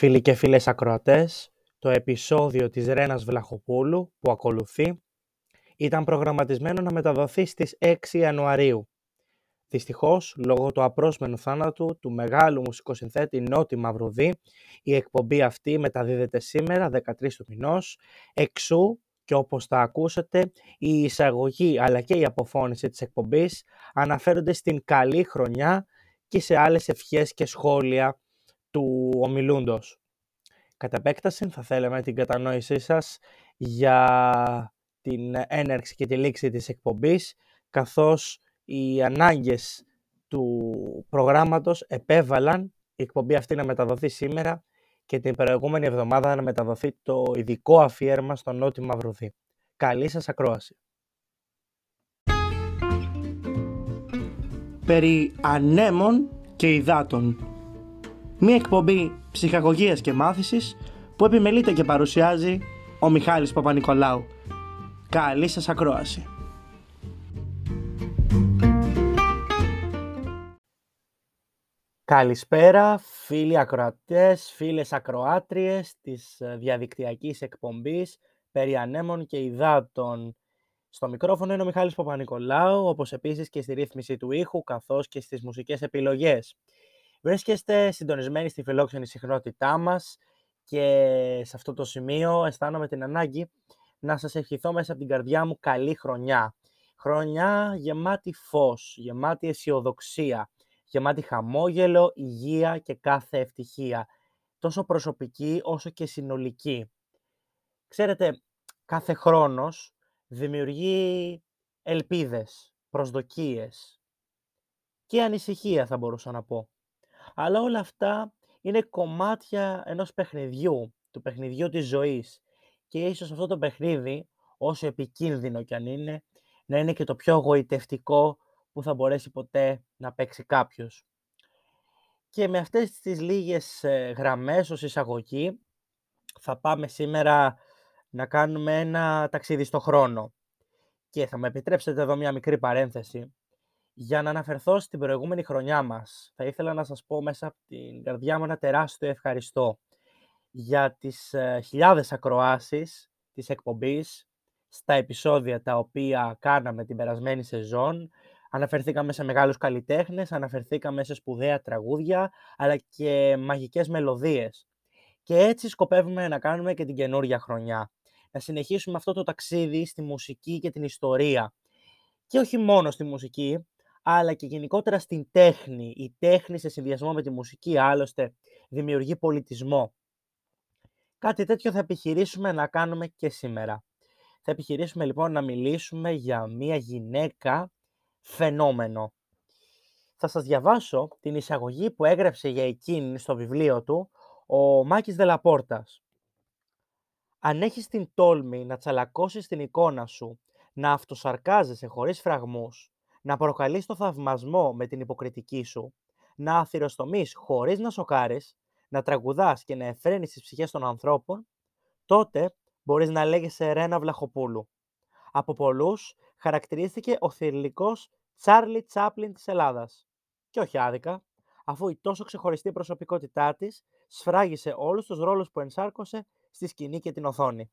Φίλοι και φίλες ακροατές, το επεισόδιο της Ρένας Βλαχοπούλου που ακολουθεί ήταν προγραμματισμένο να μεταδοθεί στις 6 Ιανουαρίου. Δυστυχώς, λόγω του απρόσμενου θάνατου του μεγάλου μουσικοσυνθέτη Νότι Μαυρουδή, η εκπομπή αυτή μεταδίδεται σήμερα, 13 του μηνός, εξού και όπως θα ακούσετε, η εισαγωγή αλλά και η αποφώνηση της εκπομπής αναφέρονται στην καλή χρονιά και σε άλλες ευχές και σχόλια του ομιλούντος. Κατά επέκταση θα θέλαμε την κατανόησή σας για την έναρξη και τη λήξη της εκπομπής, καθώς οι ανάγκες του προγράμματος επέβαλαν η εκπομπή αυτή να μεταδοθεί σήμερα και την προηγούμενη εβδομάδα να μεταδοθεί το ειδικό αφιέρωμα στο Νότι Μαυρουδή. Καλή σας ακρόαση. Περί ανέμων και υδάτων Μία εκπομπή ψυχαγωγίας και μάθησης που επιμελείται και παρουσιάζει ο Μιχάλης Παπα-Νικολάου. Καλή σας ακρόαση. Καλησπέρα φίλοι ακροατές, φίλες ακροάτριες της ε, διαδικτυακής εκπομπής περί ανέμων και υδάτων. Στο μικρόφωνο είναι ο Μιχάλης Παπα-Νικολάου, όπως επίσης και στη ρύθμιση του ήχου καθώς και στις μουσικές επιλογές. Βρίσκεστε συντονισμένοι στη φιλόξενη συχνότητά μας και σε αυτό το σημείο αισθάνομαι την ανάγκη να σας ευχηθώ μέσα από την καρδιά μου καλή χρονιά. Χρονιά γεμάτη φως, γεμάτη αισιοδοξία, γεμάτη χαμόγελο, υγεία και κάθε ευτυχία. Τόσο προσωπική όσο και συνολική. Ξέρετε, κάθε χρόνος δημιουργεί ελπίδες, προσδοκίες και ανησυχία θα μπορούσα να πω. Αλλά όλα αυτά είναι κομμάτια ενός παιχνιδιού, του παιχνιδιού της ζωής. Και ίσως αυτό το παιχνίδι, όσο επικίνδυνο κι αν είναι, να είναι και το πιο γοητευτικό που θα μπορέσει ποτέ να παίξει κάποιος. Και με αυτές τις λίγες ε, γραμμές ως εισαγωγή θα πάμε σήμερα να κάνουμε ένα ταξίδι στο χρόνο. Και θα με επιτρέψετε εδώ μια μικρή παρένθεση. Για να αναφερθώ στην προηγούμενη χρονιά μας, θα ήθελα να σας πω μέσα από την καρδιά μου ένα τεράστιο ευχαριστώ για τις ε, χιλιάδες ακροάσεις της εκπομπής στα επεισόδια τα οποία κάναμε την περασμένη σεζόν. Αναφερθήκαμε σε μεγάλους καλλιτέχνες, αναφερθήκαμε σε σπουδαία τραγούδια, αλλά και μαγικές μελωδίες. Και έτσι σκοπεύουμε να κάνουμε και την καινούργια χρονιά. Να συνεχίσουμε αυτό το ταξίδι στη μουσική και την ιστορία. Και όχι μόνο στη μουσική, αλλά και γενικότερα στην τέχνη. Η τέχνη σε συνδυασμό με τη μουσική άλλωστε δημιουργεί πολιτισμό. Κάτι τέτοιο θα επιχειρήσουμε να κάνουμε και σήμερα. Θα επιχειρήσουμε λοιπόν να μιλήσουμε για μια γυναίκα φαινόμενο. Θα σας διαβάσω την εισαγωγή που έγραψε για εκείνη στο βιβλίο του ο Μάκης Δελαπόρτας. Αν έχεις την τόλμη να τσαλακώσεις την εικόνα σου, να αυτοσαρκάζεσαι χωρίς φραγμούς, να προκαλείς το θαυμασμό με την υποκριτική σου, να αθυροστομείς χωρίς να σοκάρεις, να τραγουδάς και να εφραίνεις τις ψυχές των ανθρώπων, τότε μπορείς να λέγεσαι Ρένα Βλαχοπούλου. Από πολλούς χαρακτηρίστηκε ο θηρλικός Τσάρλι Τσάπλιν της Ελλάδας. Και όχι άδικα, αφού η τόσο ξεχωριστή προσωπικότητά της σφράγισε όλους τους ρόλους που ενσάρκωσε στη σκηνή και την οθόνη.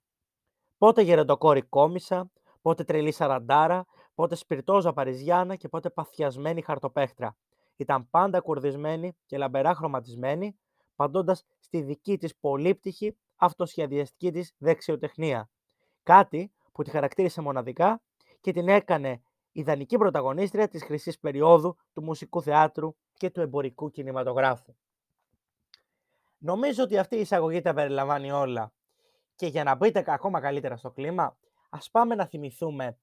Πότε γεροντοκόρη κόμισα, πότε τρελή σαραντάρα, πότε σπιρτόζα παριζιάνα και πότε παθιασμένη χαρτοπέχτρα. Ήταν πάντα κουρδισμένη και λαμπερά χρωματισμένη, παντώντας στη δική της πολύπτυχη αυτοσχεδιαστική της δεξιοτεχνία. Κάτι που τη χαρακτήρισε μοναδικά και την έκανε ιδανική πρωταγωνίστρια της χρυσής περίοδου του μουσικού θεάτρου και του εμπορικού κινηματογράφου. Νομίζω ότι αυτή η εισαγωγή τα περιλαμβάνει όλα. Και για να μπείτε ακόμα καλύτερα στο κλίμα, ας πάμε να θυμηθούμε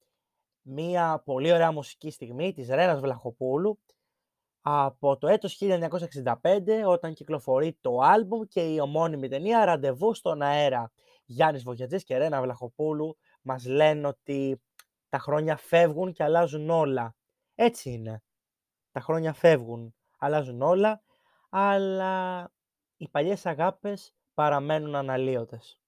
μία πολύ ωραία μουσική στιγμή της Ρένας Βλαχοπούλου από το έτος 1965 όταν κυκλοφορεί το άλμπουμ και η ομώνυμη ταινία «Ραντεβού στον αέρα». Γιάννης Βογιατζής και Ρένα Βλαχοπούλου μας λένε ότι τα χρόνια φεύγουν και αλλάζουν όλα. Έτσι είναι. Τα χρόνια φεύγουν, αλλάζουν όλα, αλλά οι παλιές αγάπες παραμένουν αναλύωτες.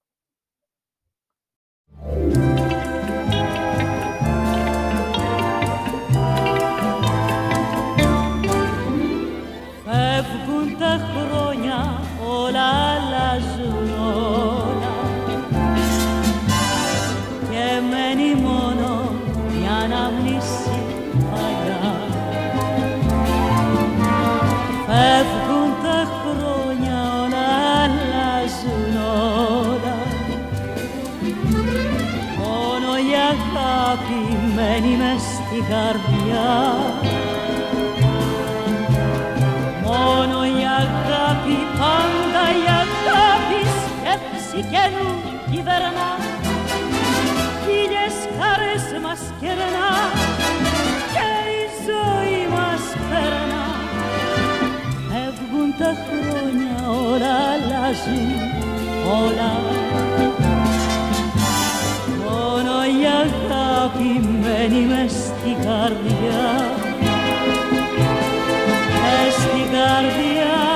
τα χρόνια όλα αλλάζουν όλα. Και μένει μόνο μια αναμνήση παλιά. Φεύγουν τα χρόνια όλα αλλάζουν όλα. Μόνο η αγάπη μένει μες στην καρδιά. Σκέψη καινού κυβερνά χίλιες χαρές μας κερνά και η ζωή μας περνά Φεύγουν τα χρόνια, όλα αλλάζουν, όλα. Μόνο η αγάπη μένει μες στην καρδιά. Μες στην καρδιά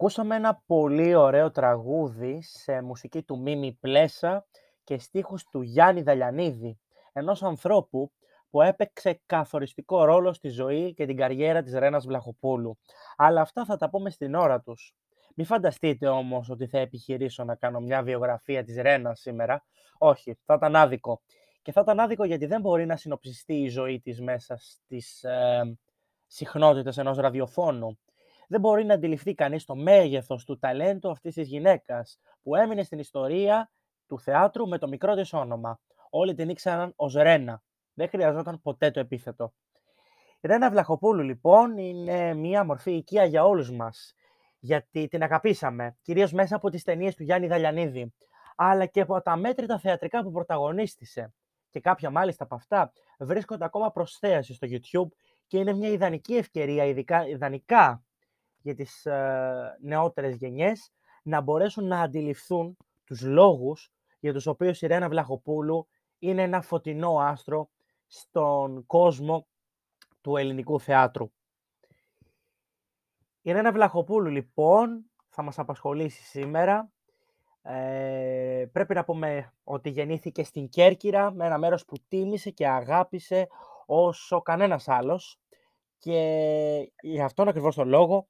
Ακούσαμε ένα πολύ ωραίο τραγούδι σε μουσική του Μίμη Πλέσα και στίχους του Γιάννη Δαλιανίδη, ενός ανθρώπου που έπαιξε καθοριστικό ρόλο στη ζωή και την καριέρα της Ρένας Βλαχοπούλου. Αλλά αυτά θα τα πούμε στην ώρα τους. Μην φανταστείτε όμως ότι θα επιχειρήσω να κάνω μια βιογραφία της Ρένας σήμερα. Όχι, θα ήταν άδικο. Και θα ήταν άδικο γιατί δεν μπορεί να συνοψιστεί η ζωή της μέσα στις ε, συχνότητες ενός ραδιοφώνου. Δεν μπορεί να αντιληφθεί κανείς το μέγεθος του ταλέντου αυτής της γυναίκας που έμεινε στην ιστορία του θεάτρου με το μικρό της όνομα. Όλοι την ήξεραν ως Ρένα. Δεν χρειαζόταν ποτέ το επίθετο. Η Ρένα Βλαχοπούλου λοιπόν είναι μια μορφή οικία για όλους μας. Γιατί την αγαπήσαμε, κυρίως μέσα από τις ταινίες του Γιάννη Δαλιανίδη, αλλά και από τα μέτρητα θεατρικά που πρωταγωνίστησε. Και κάποια μάλιστα από αυτά βρίσκονται ακόμα προσθέαση στο YouTube και είναι μια ιδανική ευκαιρία, ειδικά, ιδανικά για τις ε, νεότερες γενιές, να μπορέσουν να αντιληφθούν τους λόγους για τους οποίους η Ρένα Βλαχοπούλου είναι ένα φωτεινό άστρο στον κόσμο του ελληνικού θεάτρου. Η Ρένα Βλαχοπούλου, λοιπόν, θα μας απασχολήσει σήμερα. Ε, πρέπει να πούμε ότι γεννήθηκε στην Κέρκυρα, με ένα μέρος που τίμησε και αγάπησε όσο κανένας άλλος. Και γι' αυτόν ακριβώς τον λόγο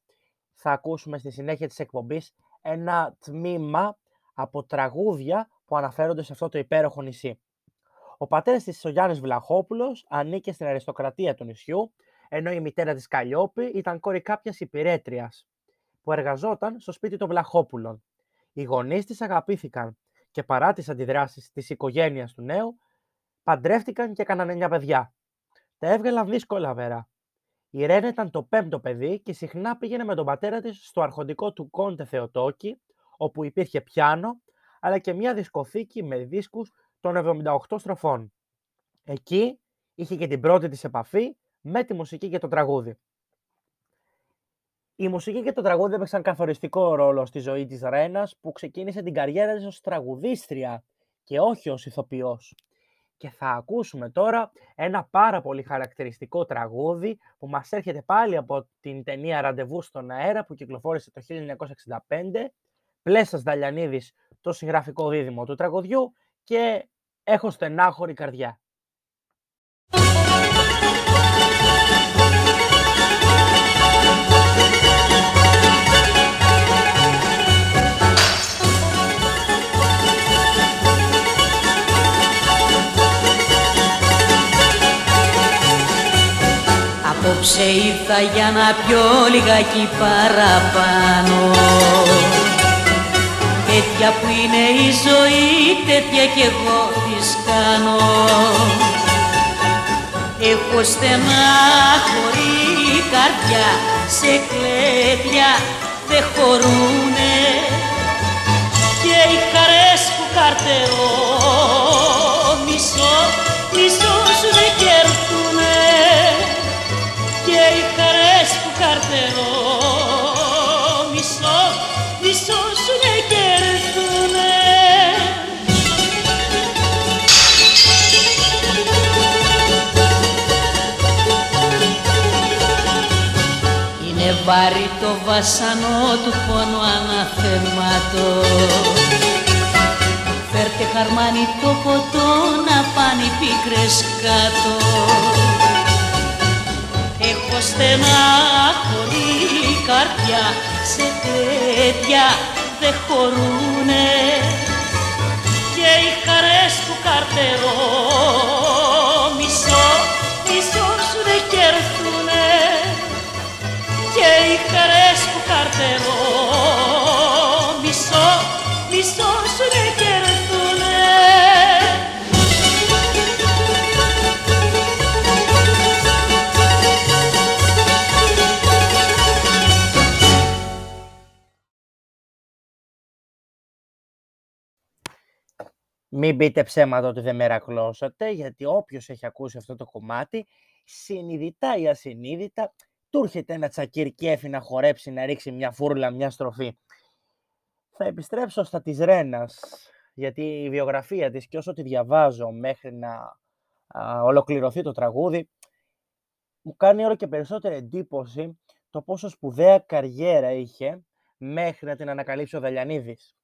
θα ακούσουμε στη συνέχεια της εκπομπής ένα τμήμα από τραγούδια που αναφέρονται σε αυτό το υπέροχο νησί. Ο πατέρας της, ο Γιάννης Βλαχόπουλος, ανήκε στην αριστοκρατία του νησιού, ενώ η μητέρα της Καλλιόπη ήταν κόρη κάποιας υπηρέτριας, που εργαζόταν στο σπίτι των Βλαχόπουλων. Οι γονείς της αγαπήθηκαν και παρά τις αντιδράσεις της οικογένειας του νέου, παντρεύτηκαν και έκαναν εννιά παιδιά. Τα έβγαλαν δύσκολα βέρα. Η Ρένα ήταν το πέμπτο παιδί και συχνά πήγαινε με τον πατέρα της στο αρχοντικό του Κόντε Θεοτόκη, όπου υπήρχε πιάνο, αλλά και μια δισκοθήκη με δίσκους των 78 στροφών. Εκεί είχε και την πρώτη της επαφή με τη μουσική και το τραγούδι. Η μουσική και το τραγούδι έπαιξαν καθοριστικό ρόλο στη ζωή της Ρένας που ξεκίνησε την καριέρα της ως τραγουδίστρια και όχι ως ηθοποιός. Και θα ακούσουμε τώρα ένα πάρα πολύ χαρακτηριστικό τραγούδι που μας έρχεται πάλι από την ταινία «Ραντεβού στον αέρα» που κυκλοφόρησε το 1965. Πλέσας Δαλιανίδης το συγγραφικό δίδυμο του τραγουδιού και έχω στενάχωρη καρδιά. Απόψε ήρθα για να πιω λιγάκι παραπάνω. Τέτοια που είναι η ζωή, τέτοια κι εγώ της κάνω. Έχω στενάχωρη καρδιά, σε κλέτια δεν χωρούνε. Και οι χαρές που καρτερώ, μισό, μισό βασανό του πόνου αναθεμάτο Φέρτε χαρμάνι το ποτό να πάνε οι πίκρες κάτω. Έχω στενάχωρη καρδιά σε τέτοια δεν χωρούνε. Και οι χαρές που καρτερώ που καρτερώ μισό, μισό σου δεν κερδούνε. Μην πείτε ψέματα ότι δεν μερακλώσατε, γιατί όποιος έχει ακούσει αυτό το κομμάτι, συνειδητά ή ασυνείδητα, του έρχεται ένα τσακίρ κέφι να χορέψει, να ρίξει μια φούρλα, μια στροφή. Θα επιστρέψω στα της Ρένας, γιατί η βιογραφία της και όσο τη διαβάζω μέχρι να α, ολοκληρωθεί το τραγούδι, μου κάνει όλο και περισσότερη εντύπωση το πόσο σπουδαία καριέρα είχε μέχρι να την ανακαλύψει ο Δαλιανίδης.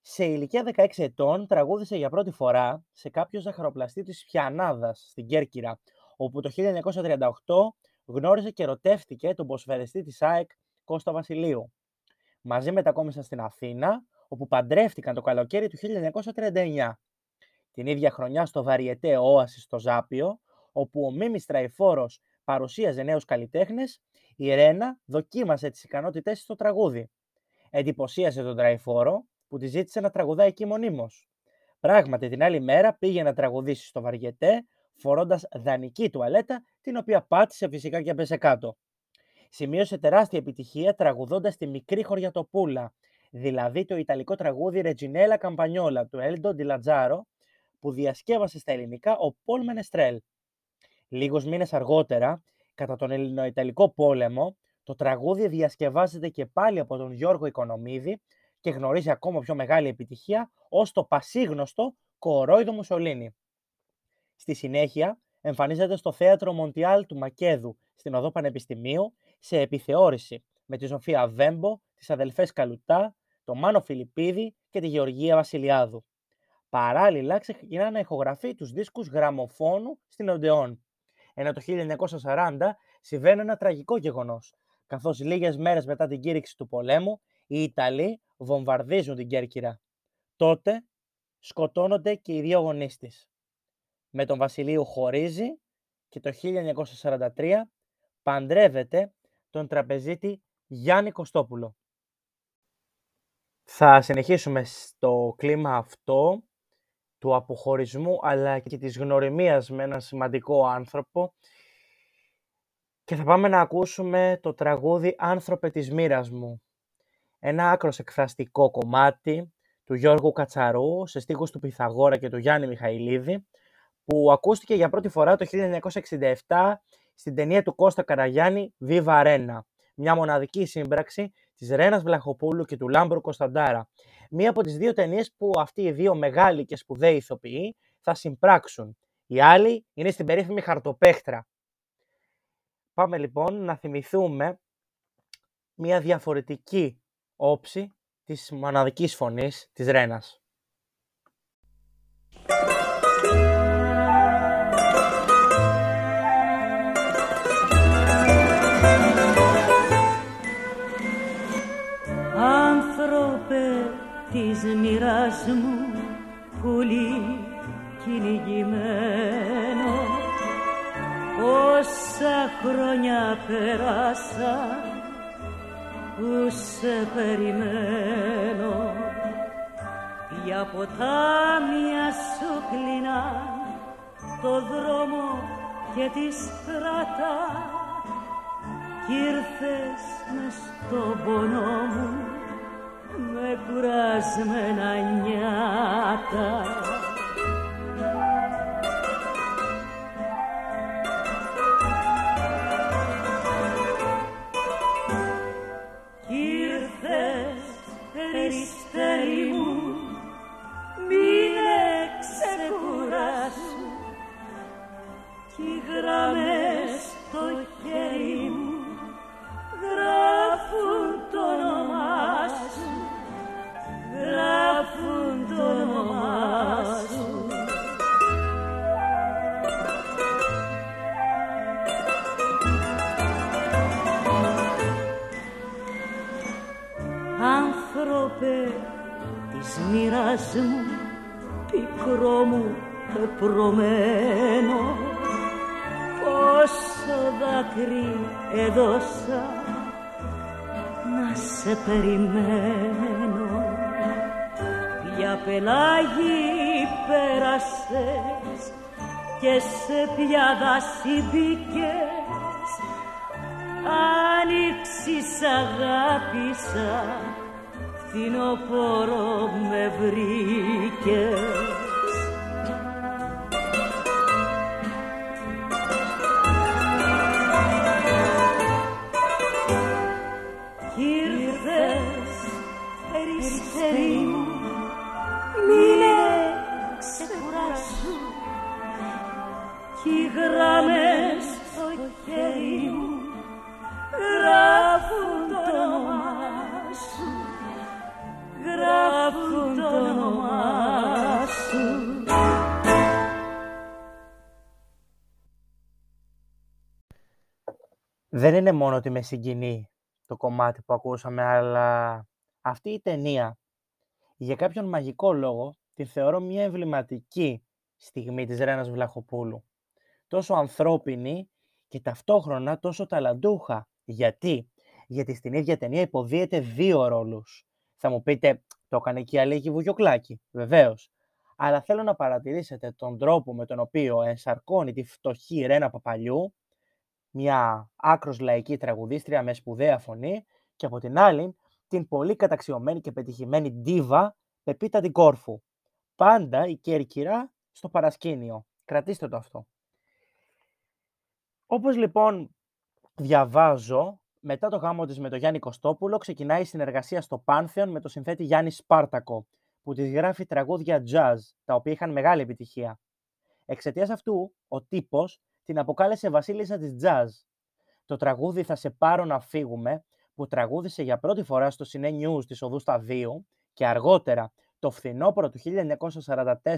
Σε ηλικία 16 ετών τραγούδισε για πρώτη φορά σε κάποιος ζαχαροπλαστή της Πιανάδας στην Κέρκυρα, όπου το 1938 γνώρισε και ερωτεύτηκε τον ποσφαιριστή της ΑΕΚ Κώστα Βασιλείου. Μαζί μετακόμισαν στην Αθήνα, όπου παντρεύτηκαν το καλοκαίρι του 1939. Την ίδια χρονιά στο Βαριετέ Όασης στο Ζάπιο, όπου ο Μίμης Τραϊφόρος παρουσίαζε νέους καλλιτέχνες, η Ρένα δοκίμασε τις ικανότητές στο τραγούδι. Εντυπωσίασε τον Τραϊφόρο, που τη ζήτησε να τραγουδάει εκεί μονίμως. Πράγματι, την άλλη μέρα πήγε να τραγουδήσει στο Βαριετέ, φορώντας δανεική τουαλέτα, την οποία πάτησε φυσικά και έπεσε κάτω. Σημείωσε τεράστια επιτυχία τραγουδώντας τη μικρή χωριατοπούλα, δηλαδή το ιταλικό τραγούδι Ρετζινέλα Καμπανιόλα του Έλντο Ντιλατζάρο, που διασκεύασε στα ελληνικά ο Πολ Μενεστρέλ. Λίγους μήνες αργότερα, κατά τον Ελληνοϊταλικό πόλεμο, το τραγούδι διασκευάζεται και πάλι από τον Γιώργο Οικονομίδη και γνωρίζει ακόμα πιο μεγάλη επιτυχία ως το πασίγνωστο Κορόιδο Μουσολίνη. Στη συνέχεια, εμφανίζεται στο θέατρο Μοντιάλ του Μακέδου στην Οδό Πανεπιστημίου σε επιθεώρηση, με τη Σοφία Βέμπο, τις αδελφές Καλουτά, τον Μάνο Φιλιππίδη και τη Γεωργία Βασιλιάδου. Παράλληλα, ξεκινά να ηχογραφεί τους δίσκους γραμμοφώνου στην Οντεόν. Ενώ το 1940 συμβαίνει ένα τραγικό γεγονός, καθώς λίγες μέρες μετά την κήρυξη του πολέμου, οι Ιταλοί βομβαρδίζουν την Κέρκυρα. Τότε σκοτώνονται και οι δύο γονείς της. Με τον Βασιλείο χωρίζει και το 1943 παντρεύεται τον τραπεζίτη Γιάννη Κωστόπουλο. Θα συνεχίσουμε στο κλίμα αυτό του αποχωρισμού αλλά και της γνωριμίας με έναν σημαντικό άνθρωπο και θα πάμε να ακούσουμε το τραγούδι «Άνθρωπε της μοίρας μου». Ένα άκρος εκφραστικό κομμάτι του Γιώργου Κατσαρού σε στίχους του Πυθαγόρα και του Γιάννη Μιχαηλίδη που ακούστηκε για πρώτη φορά το 1967 στην ταινία του Κώστα Καραγιάννη «Viva Arena», μια μοναδική σύμπραξη της Ρένας Βλαχοπούλου και του Λάμπρου Κωνσταντάρα. Μία από τις δύο ταινίες που αυτοί οι δύο μεγάλοι και σπουδαίοι ηθοποιοί θα συμπράξουν. Η άλλη είναι στην περίφημη Χαρτοπέχτρα. Πάμε λοιπόν να θυμηθούμε μια διαφορετική όψη της μοναδικής φωνής της Ρένας. Μοίρας μου πουλί κυνηγημένο όσα χρόνια πέρασα που σε περιμένω για ποτάμια σου κλεινά το δρόμο και τη στράτα κι ήρθες μες στο πονό μου με κουρασμένα νιάτα πεπρωμένο πόσο δάκρυ έδωσα να σε περιμένω. Ποια πελάγι πέρασες και σε ποια δάση μπήκες Άνοιξης αγάπησα φθινοπόρο με βρήκες δεν είναι μόνο ότι με συγκινεί το κομμάτι που ακούσαμε, αλλά αυτή η ταινία για κάποιον μαγικό λόγο τη θεωρώ μια εμβληματική στιγμή της Ρένας Βλαχοπούλου. Τόσο ανθρώπινη και ταυτόχρονα τόσο ταλαντούχα. Γιατί; Γιατί στην ίδια ταινία υποδίεται δύο ρόλους. Θα μου πείτε, το έκανε και η Αλέγη Βουγιοκλάκη, βεβαίως. Αλλά θέλω να παρατηρήσετε τον τρόπο με τον οποίο ενσαρκώνει τη φτωχή Ρένα Παπαλιού μια άκρος λαϊκή τραγουδίστρια με σπουδαία φωνή και από την άλλη την πολύ καταξιωμένη και πετυχημένη ντίβα Πεπίτα την Κόρφου. Πάντα η Κέρκυρα στο παρασκήνιο. Κρατήστε το αυτό. Όπως λοιπόν διαβάζω, μετά το γάμο της με τον Γιάννη Κωστόπουλο ξεκινάει η συνεργασία στο Πάνθεον με το συνθέτη Γιάννη Σπάρτακο, που της γράφει τραγούδια jazz, τα οποία είχαν μεγάλη επιτυχία. Εξαιτίας αυτού, ο τύπος την αποκάλεσε βασίλισσα της jazz. Το τραγούδι «Θα σε πάρω να φύγουμε» που τραγούδισε για πρώτη φορά στο Cine News της Οδού Σταδίου και αργότερα το φθινόπωρο του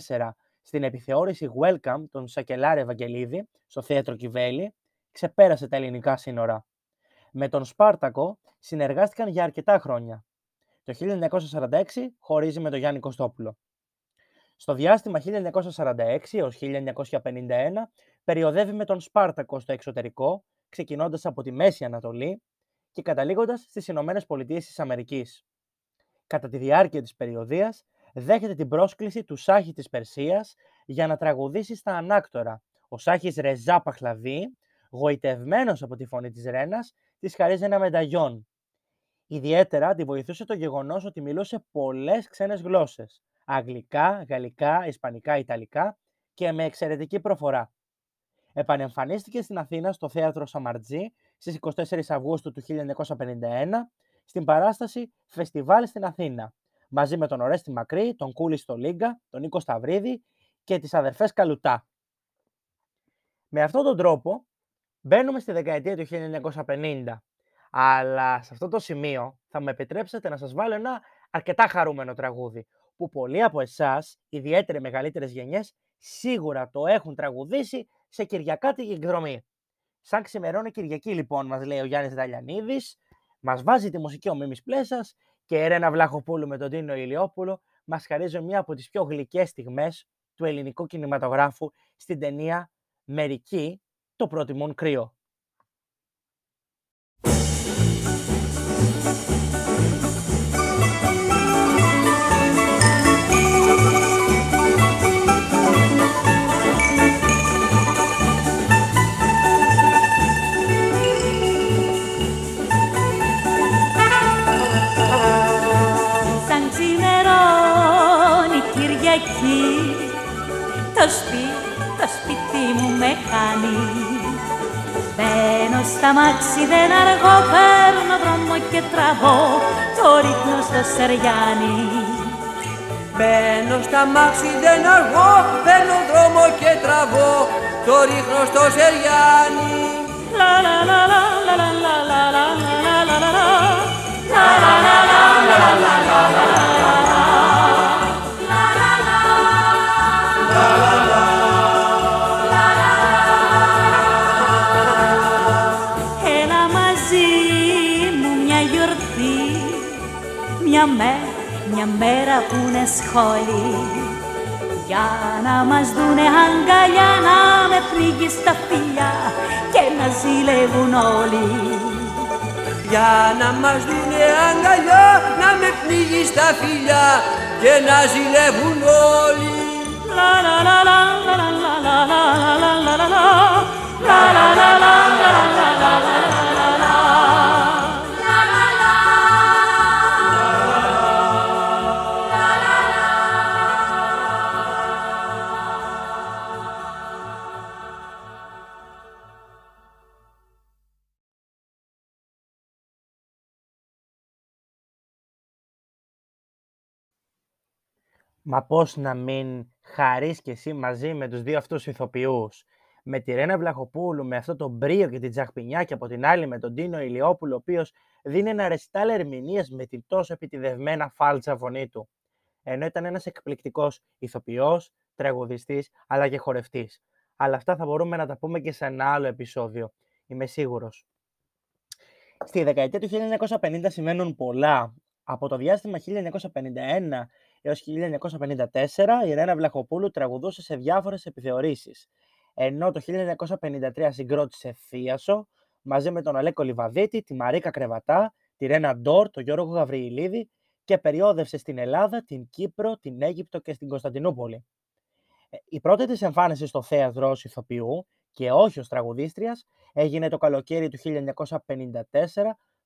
1944 στην επιθεώρηση Welcome των Σακελάρη Ευαγγελίδη στο θέατρο Κιβέλη, ξεπέρασε τα ελληνικά σύνορα. Με τον Σπάρτακο συνεργάστηκαν για αρκετά χρόνια. Το 1946 χωρίζει με τον Γιάννη Κωστόπουλο. Στο διάστημα 1946 έως 1951 περιοδεύει με τον Σπάρτακο στο εξωτερικό, ξεκινώντας από τη Μέση Ανατολή και καταλήγοντας στις Ηνωμένες Πολιτείες της Αμερικής. Κατά τη διάρκεια της περιοδίας δέχεται την πρόσκληση του Σάχη της Περσίας για να τραγουδήσει στα ανάκτορα. Ο Σάχης Ρεζά Παχλαβή, γοητευμένος από τη φωνή της Ρένας, της χαρίζει ένα μενταγιόν. Ιδιαίτερα τη βοηθούσε το γεγονός ότι μιλούσε πολλές ξένες γλώσσες. Αγγλικά, γαλλικά, ισπανικά, ιταλικά και με εξαιρετική προφορά. Επανεμφανίστηκε στην Αθήνα στο θέατρο Σαμαρτζή στις 24 Αυγούστου του 1951 στην παράσταση «Φεστιβάλ στην Αθήνα» μαζί με τον Ορέστη Μακρύ, τον Κούλη στο Λίγκα, τον Νίκο Σταυρίδη και τις αδερφές Καλουτά. Με αυτόν τον τρόπο μπαίνουμε στη δεκαετία του 1950. Αλλά σε αυτό το σημείο θα με επιτρέψετε να σας βάλω ένα αρκετά χαρούμενο τραγούδι που πολλοί από εσάς, ιδιαίτερα μεγαλύτερες γενιές, σίγουρα το έχουν τραγουδήσει σε Κυριακάτικη εκδρομή. Σαν ξημερώνει Κυριακή λοιπόν, μας λέει ο Γιάννης Δαλιανίδης, μας βάζει τη μουσική ο Μίμης Πλέσας και η Ερένα Βλάχοπούλου με τον Τίνο Ηλιόπουλο μας χαρίζουν μία από τις πιο γλυκές στιγμές του ελληνικού κινηματογράφου στην ταινία «Μερικοί το προτιμούν κρύο». Μου με χάνει Μπαίνω στα μάξι δεν αργώ, παίρνω δρόμο και τραβώ το ρίχνω στο Σεριάνι Μπαίνω στα μάξι δεν αργώ, παίρνω δρόμο και τραβώ το ρίχνω στο Σεριάνι La la la la la la la la la la la la la La la la la la la Μια μέρα, μια μέρα που είναι σχόλη Για να μας δουνε αγκαλιά να με πνίγει στα φιλιά Και να ζηλεύουν όλοι Για να μας δουνε αγκαλιά να με πνίγει στα φιλιά Και να ζηλεύουν όλοι La la la la la la la la la la la la La la la la la la la Μα πώς να μην χαρείς και εσύ μαζί με τους δύο αυτούς ηθοποιούς; Με τη Ρένα Βλαχοπούλου, με αυτό το μπρίο και την Τζαχπινιά και από την άλλη με τον Τίνο Ηλιόπουλο, ο οποίος δίνει ένα ρεστάλ ερμηνείας με την τόσο επιτιδευμένα φάλτσα φωνή του. Ενώ ήταν ένας εκπληκτικός ηθοποιός, τραγουδιστής, αλλά και χορευτής. Αλλά αυτά θα μπορούμε να τα πούμε και σε ένα άλλο επεισόδιο. Είμαι σίγουρος. Στη δεκαετία του 1950 σημαίνουν πολλά. Από το διάστημα 1951 έως 1954 η Ρένα Βλαχοπούλου τραγουδούσε σε διάφορες επιθεωρήσεις. Ενώ το 1953 συγκρότησε Θίασο μαζί με τον Αλέκο Λιβαδίτη, τη Μαρίκα Κρεβατά, τη Ρένα Ντόρ, τον Γιώργο Γαβριηλίδη και περιόδευσε στην Ελλάδα, την Κύπρο, την Αίγυπτο και στην Κωνσταντινούπολη. Ε, η πρώτη της εμφάνισης στο θέατρο ως ηθοποιού και όχι ως τραγουδίστριας έγινε το καλοκαίρι του 1954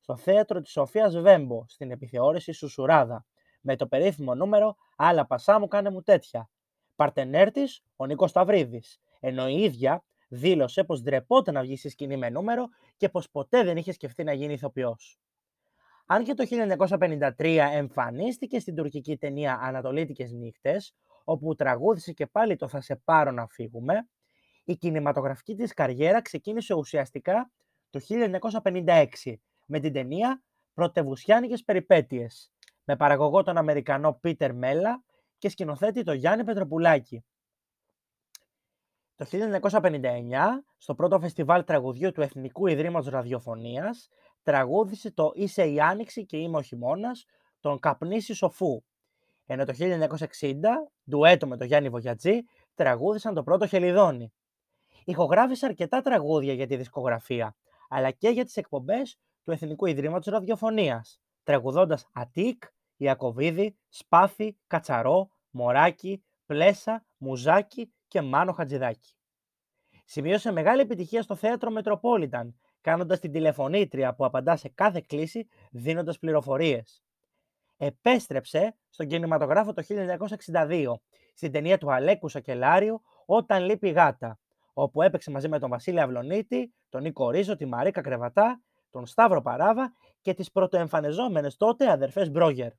στο θέατρο της Σοφίας Βέμπο στην επιθεώρηση Σουσουράδα με το περίφημο νούμερο «Άλλα πασά μου κάνε μου τέτοια». Παρτενέρ της, ο Νίκος Σταυρίδης, ενώ η ίδια δήλωσε πως ντρεπόταν να βγει στη σκηνή με νούμερο και πως ποτέ δεν είχε σκεφτεί να γίνει ηθοποιός. Αν και το 1953 εμφανίστηκε στην τουρκική ταινία «Ανατολίτικες νύχτες», όπου τραγούδισε και πάλι το «Θα σε πάρω να φύγουμε», η κινηματογραφική της καριέρα ξεκίνησε ουσιαστικά το 1956 με την ταινία πρωτευουσιάνικες περιπέτειες με παραγωγό τον Αμερικανό Πίτερ Μέλα και σκηνοθέτη τον Γιάννη Πετροπουλάκη. Το 1959, στο πρώτο φεστιβάλ τραγουδιού του Εθνικού Ιδρύματος Ραδιοφωνίας, τραγούδισε το «Είσαι η Άνοιξη και είμαι ο χειμώνας» τον Καπνίσης Σοφού. Ενώ το 1960, ντουέτο με τον Γιάννη Βογιατζή, τραγούδισαν το πρώτο Χελιδόνι. Ηχογράφησε αρκετά τραγούδια για τη δισκογραφία, αλλά και για τις εκπομπές του Εθνικού Ιδρύματος Ραδιοφωνίας, τραγουδώντας Ατίκ, Ιακωβίδη, Σπάθη, Κατσαρό, Μωράκι, Πλέσα, Μουζάκι και Μάνο Χατζηδάκη. Σημείωσε μεγάλη επιτυχία στο θέατρο Μετροπόλιταν, κάνοντας την τηλεφωνήτρια που απαντά σε κάθε κλίση δίνοντας πληροφορίες. Επέστρεψε στον κινηματογράφο το 1962, στην ταινία του Αλέκου Σακελάριου «Όταν λείπει γάτα», όπου έπαιξε μαζί με τον Βασίλη Αυλονίτη, τον Νίκο Ρίζο, τη Μαρίκα Κρεβατά, τον Σταύρο Παράβα και τις πρωτοεμφανιζόμενες τότε αδερφές Μπρόγερ.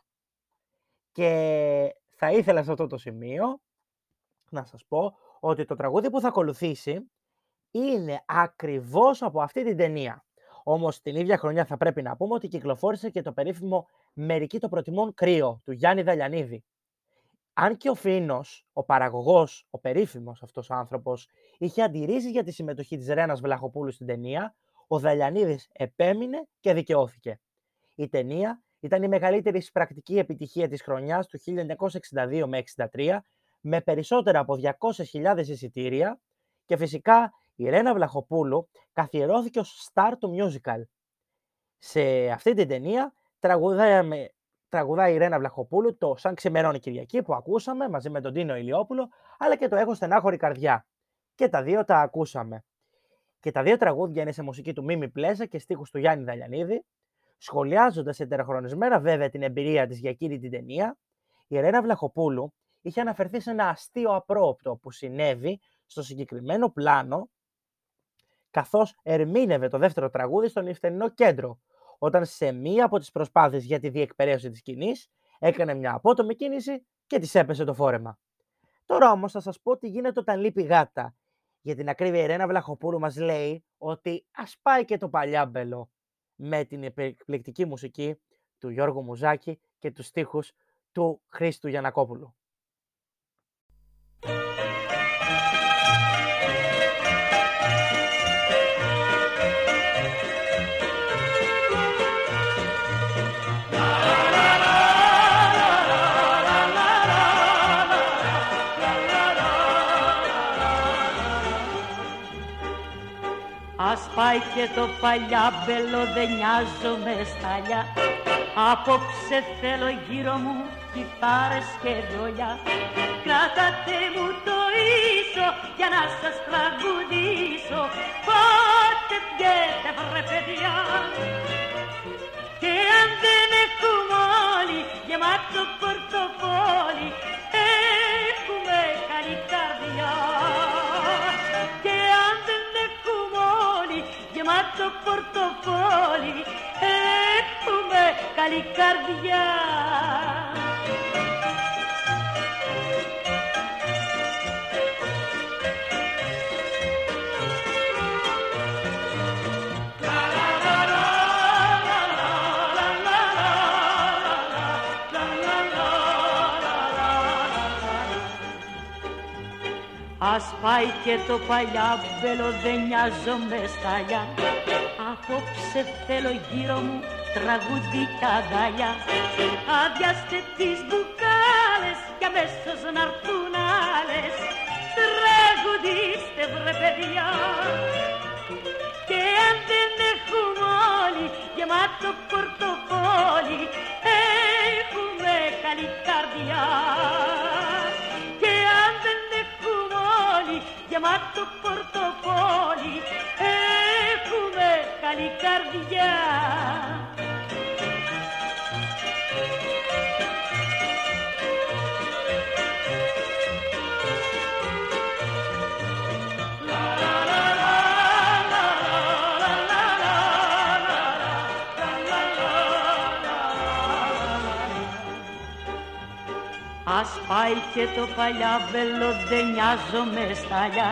Και θα ήθελα σε αυτό το σημείο να σας πω ότι το τραγούδι που θα ακολουθήσει είναι ακριβώς από αυτή την ταινία. Όμως την ίδια χρονιά θα πρέπει να πούμε ότι κυκλοφόρησε και το περίφημο «Μερικοί το προτιμούν κρύο» του Γιάννη Δαλιανίδη. Αν και ο Φίνος, ο παραγωγός, ο περίφημος αυτός ο άνθρωπος, είχε αντιρρήσει για τη συμμετοχή της Ρένας Βλαχοπούλου στην ταινία, ο Δαλιανίδης επέμεινε και δικαιώθηκε. Η ταινία ήταν η μεγαλύτερη πρακτική επιτυχία της χρονιάς του 1962 με 1963, με περισσότερα από 200.000 εισιτήρια και φυσικά η Ρένα Βλαχοπούλου καθιερώθηκε ως star του musical. Σε αυτή την ταινία τραγουδάει, τραγουδάει η Ρένα Βλαχοπούλου το «Σαν ξημερώνει Κυριακή» που ακούσαμε μαζί με τον Τίνο Ηλιόπουλο, αλλά και το «Έχω στενάχωρη καρδιά». Και τα δύο τα ακούσαμε. Και τα δύο τραγούδια είναι σε μουσική του Μίμη Πλέζα και στίχους του Γιάννη Δαλιανίδη. Σχολιάζοντας εντεροχρονισμένα βέβαια την εμπειρία της για εκείνη την ταινία, η Ρένα Βλαχοπούλου είχε αναφερθεί σε ένα αστείο απρόπτο που συνέβη στο συγκεκριμένο πλάνο καθώς ερμήνευε το δεύτερο τραγούδι στον Ιφτενινό κέντρο, όταν σε μία από τις προσπάθειες για τη διεκπαιρέωση της σκηνής έκανε μια απότομη κίνηση και της έπεσε το φόρεμα. Τώρα όμως θα σας πω τι γίνεται όταν λείπει γάτα. Για την ακρίβεια η Ρένα Βλαχοπούλου μας λέει ότι ας πάει και το παλιάμπελο με την εκπληκτική μουσική του Γιώργου Μουζάκη και τους στίχους του Χρήστου Γιανακόπουλου. Και το παλιάμπελο δεν νοιάζομαι στάλια Απόψε θέλω γύρω μου κιθάρες και βιολιά. Κράtate μου το ίσο για να σας τραγουδήσω. Πότε πιέτε βρε παιδιά καρδιά. Ας πάει και το παλιάμπελο δεν νοιάζομαι στάλια Απόψε θέλω γύρω μου τραγουδικά δάλια Αδειάστε τις μπουκάλες και αμέσως να'ρθούν άλλες. Τραγουδίστε βρε παιδιά. Και αν δεν έχουμε όλοι γεμάτο πορτοφόλι Έχουμε καλή καρδιά. Γεμάτο πορτοφόλι έχουμε καλή καρδιά. Πάει και το παλιάμπελο δεν νοιάζομαι σταλιά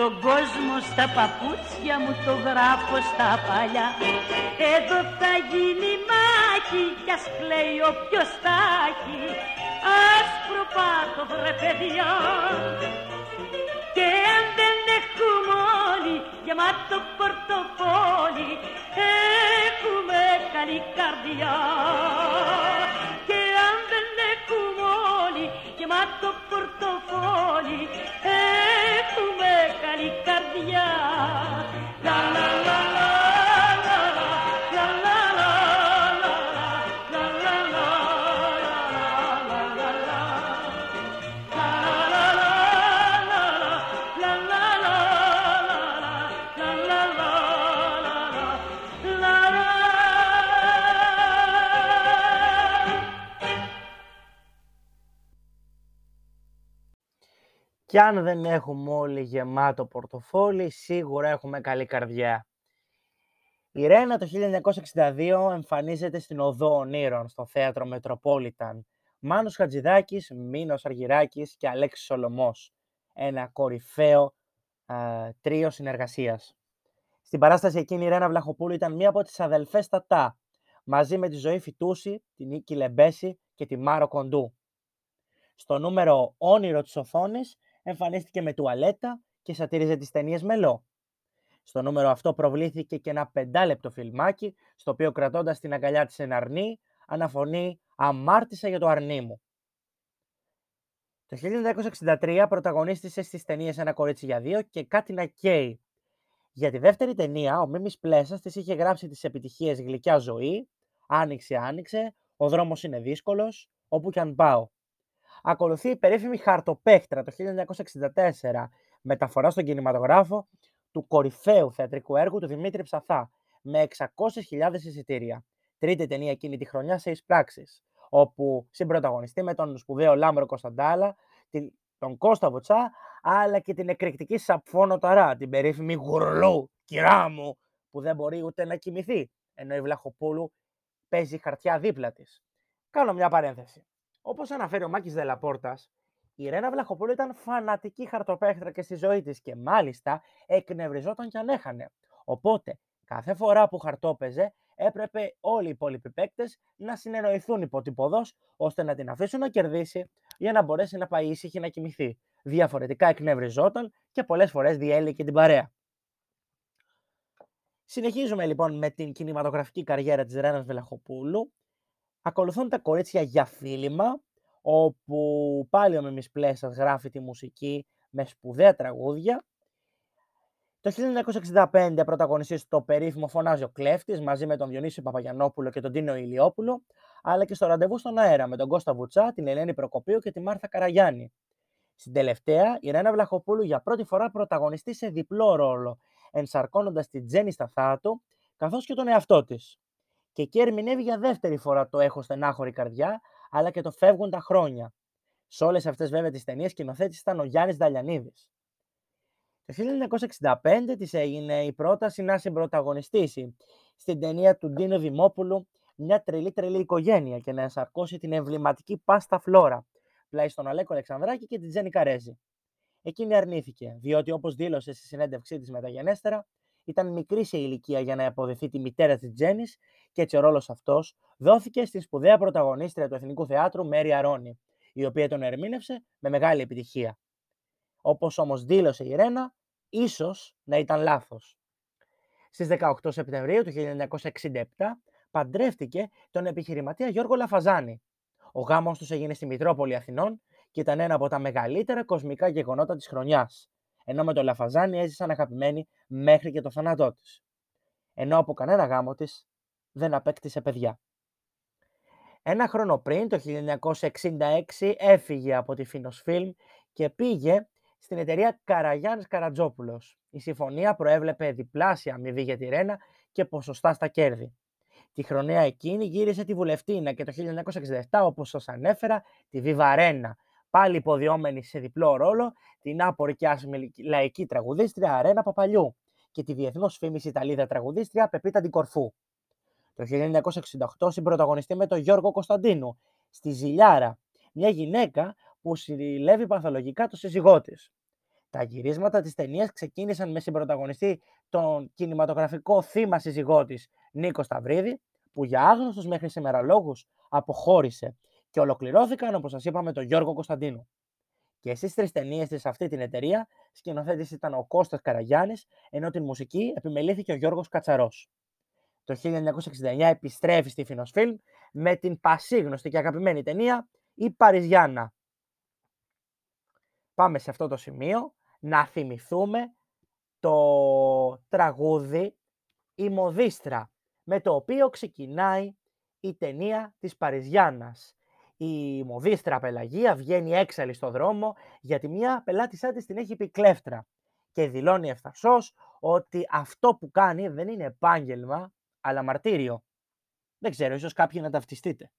τον κόσμο στα παπούτσια μου το γράφω στα παλιά. Εδώ θα γίνει μάχη κι ας κλαίει όποιος θα έχει. Άσπρο πάτο βρε παιδιά. Και αν δεν έχουμε όλοι γεμάτο πορτοφόλι Έχουμε καλή καρδιά το πόλι έχουμε καλή καρδιά. Λα, λα, λα. Κι αν δεν έχουμε όλοι γεμάτο πορτοφόλι, σίγουρα έχουμε καλή καρδιά. Η Ρένα το 1962 εμφανίζεται στην Οδό Ονείρων, στο θέατρο Μετροπόλιταν. Μάνος Χατζηδάκης, Μίνος Αργυράκης και Αλέξης Σολομός. Ένα κορυφαίο α, τρίο συνεργασίας. Στην παράσταση εκείνη η Ρένα Βλαχοπούλου ήταν μία από τις αδελφές Τατά, μαζί με τη Ζωή Φιτούση, την Νίκη Λεμπέση και τη Μάρο Κοντού. Στο νούμερο «Όνειρο της οθόνης» εμφανίστηκε με τουαλέτα και σατήριζε τις ταινίες Μελό. Στο νούμερο αυτό προβλήθηκε και ένα πεντάλεπτο φιλμάκι, στο οποίο κρατώντας την αγκαλιά της ένα αρνί, αναφωνεί «Αμάρτησα για το αρνί μου». Το 1963 πρωταγωνίστησε στις ταινίες «Ένα κορίτσι για δύο» και «Κάτι να καίει». Για τη δεύτερη ταινία, ο Μίμης Πλέσας της είχε γράψει τις επιτυχίες «Γλυκιά ζωή», «Άνοιξε, άνοιξε», «Ο δρόμος είναι δύσκολος», «Όπου κι αν πάω». Ακολουθεί η περίφημη Χαρτοπαίχτρα το 1964, μεταφορά στον κινηματογράφο του κορυφαίου θεατρικού έργου του Δημήτρη Ψαθά, με 600.000 εισιτήρια. Τρίτη ταινία εκείνη τη χρονιά σε εισπράξεις, όπου συμπροταγωνιστεί με τον σπουδαίο Λάμπρο Κωνσταντάρα, την, τον Κώστα Βουτσά, αλλά και την εκρηκτική Σαπφόνο Ταρά, την περίφημη Γουρλού, κυρά μου, που δεν μπορεί ούτε να κοιμηθεί, ενώ η Βλαχοπούλου παίζει χαρτιά δίπλα της. Κάνω μια παρένθεση. Όπως αναφέρει ο Μάκης Δελαπόρτας, η Ρένα Βλαχοπούλου ήταν φανατική χαρτοπέχτρα και στη ζωή της και μάλιστα εκνευριζόταν κι αν έχανε. Οπότε, κάθε φορά που χαρτόπαιζε, έπρεπε όλοι οι υπόλοιποι παίκτες να συνεννοηθούν υποτυπωδώ ώστε να την αφήσουν να κερδίσει για να μπορέσει να πάει ήσυχη να κοιμηθεί. Διαφορετικά εκνευριζόταν και πολλές φορές διέλυε την παρέα. Συνεχίζουμε λοιπόν με την κινηματογραφική καριέρα της Ρένας Βελαχοπούλου Ακολουθούν τα κορίτσια για φίλημα, όπου πάλι ο Μιμής Πλέσας γράφει τη μουσική με σπουδαία τραγούδια. Το 1965 πρωταγωνιστεί στο περίφημο Φωνάζει ο Κλέφτης μαζί με τον Διονύσιο Παπαγιανόπουλο και τον Τίνο Ηλιόπουλο, αλλά και στο ραντεβού στον αέρα με τον Κώστα Βουτσά, την Ελένη Προκοπίου και τη Μάρθα Καραγιάννη. Στην τελευταία, η Ρένα Βλαχοπούλου για πρώτη φορά πρωταγωνιστεί σε διπλό ρόλο, ενσαρκώνοντας την Τζέννη Σταθάτου, καθώς και τον εαυτό της και εκεί ερμηνεύει για δεύτερη φορά το Έχω στενάχωρη καρδιά, αλλά και το Φεύγουν τα χρόνια. Σε όλες αυτές, βέβαια, τις ταινίες σκηνοθέτης ήταν ο Γιάννης Δαλιανίδη. Το 1965 της έγινε η πρόταση να συμπροταγωνιστήσει στην ταινία του Ντίνο Δημόπουλου μια τρελή τρελή οικογένεια και να ενσαρκώσει την εμβληματική Πάστα Φλόρα, πλάι στον Αλέκο Αλεξανδράκη και την Τζέννη Καρέζη. Εκείνη αρνήθηκε, διότι όπως δήλωσε στη συνέντευξή της μεταγενέστερα, ήταν μικρή σε ηλικία για να αποδεθεί τη μητέρα της Τζέννη και έτσι ο ρόλος αυτός δόθηκε στην σπουδαία πρωταγωνίστρια του Εθνικού Θεάτρου Μέρι Αρώνη, η οποία τον ερμήνευσε με μεγάλη επιτυχία. Όπως όμως δήλωσε η Ρένα, ίσως να ήταν λάθος. Στις 18 Σεπτεμβρίου του 1967 παντρεύτηκε τον επιχειρηματία Γιώργο Λαφαζάνη. Ο γάμος τους έγινε στη Μητρόπολη Αθηνών και ήταν ένα από τα μεγαλύτερα κοσμικά γεγονότα της χρονιάς ενώ με τον Λαφαζάνη έζησαν αγαπημένοι μέχρι και το θάνατό της. Ενώ από κανένα γάμο της δεν απέκτησε παιδιά. Ένα χρόνο πριν, το 1966, έφυγε από τη Φίνος Φιλμ και πήγε στην εταιρεία Καραγιάννης Καρατζόπουλος. Η συμφωνία προέβλεπε διπλάσια αμοιβή για τη Ρένα και ποσοστά στα κέρδη. Τη χρονιά εκείνη γύρισε τη Βουλευτίνα και το 1967, όπως σας ανέφερα, τη Βιβαρένα, πάλι υποδιόμενη σε διπλό ρόλο, την άπορη και άσημη λαϊκή τραγουδίστρια Αρένα Παπαλιού και τη διεθνώς φήμης Ιταλίδα τραγουδίστρια Πεπίτα Ντικορφού. Το 1968 συμπροταγωνιστεί με τον Γιώργο Κωνσταντίνου στη Ζηλιάρα, μια γυναίκα που συλλεύει παθολογικά το σύζυγό της. Τα γυρίσματα της ταινίας ξεκίνησαν με συμπροταγωνιστή τον κινηματογραφικό θύμα συζυγότης Νίκο Σταυρίδη, που για άγνωστος μέχρι σήμερα λόγους αποχώρησε και ολοκληρώθηκαν, όπως σας είπαμε, τον Γιώργο Κωνσταντίνου. Και στις τρεις ταινίες της αυτή την εταιρεία, σκηνοθέτης ήταν ο Κώστας Καραγιάννης, ενώ την μουσική επιμελήθηκε ο Γιώργος Κατσαρός. Το 1969 επιστρέφει στη Φιλμ με την πασίγνωστη και αγαπημένη ταινία «Η Παριζιάννα». Πάμε σε αυτό το σημείο να θυμηθούμε το τραγούδι «Η Μοδίστρα» με το οποίο ξεκινάει η ταινία της Παριζιάννας η μοδίστρα Πελαγία βγαίνει έξαλλη στο δρόμο γιατί μια πελάτησά της την έχει πει κλέφτρα και δηλώνει ευθαρσώς ότι αυτό που κάνει δεν είναι επάγγελμα αλλά μαρτύριο. Δεν ξέρω, ίσως κάποιοι να ταυτιστείτε.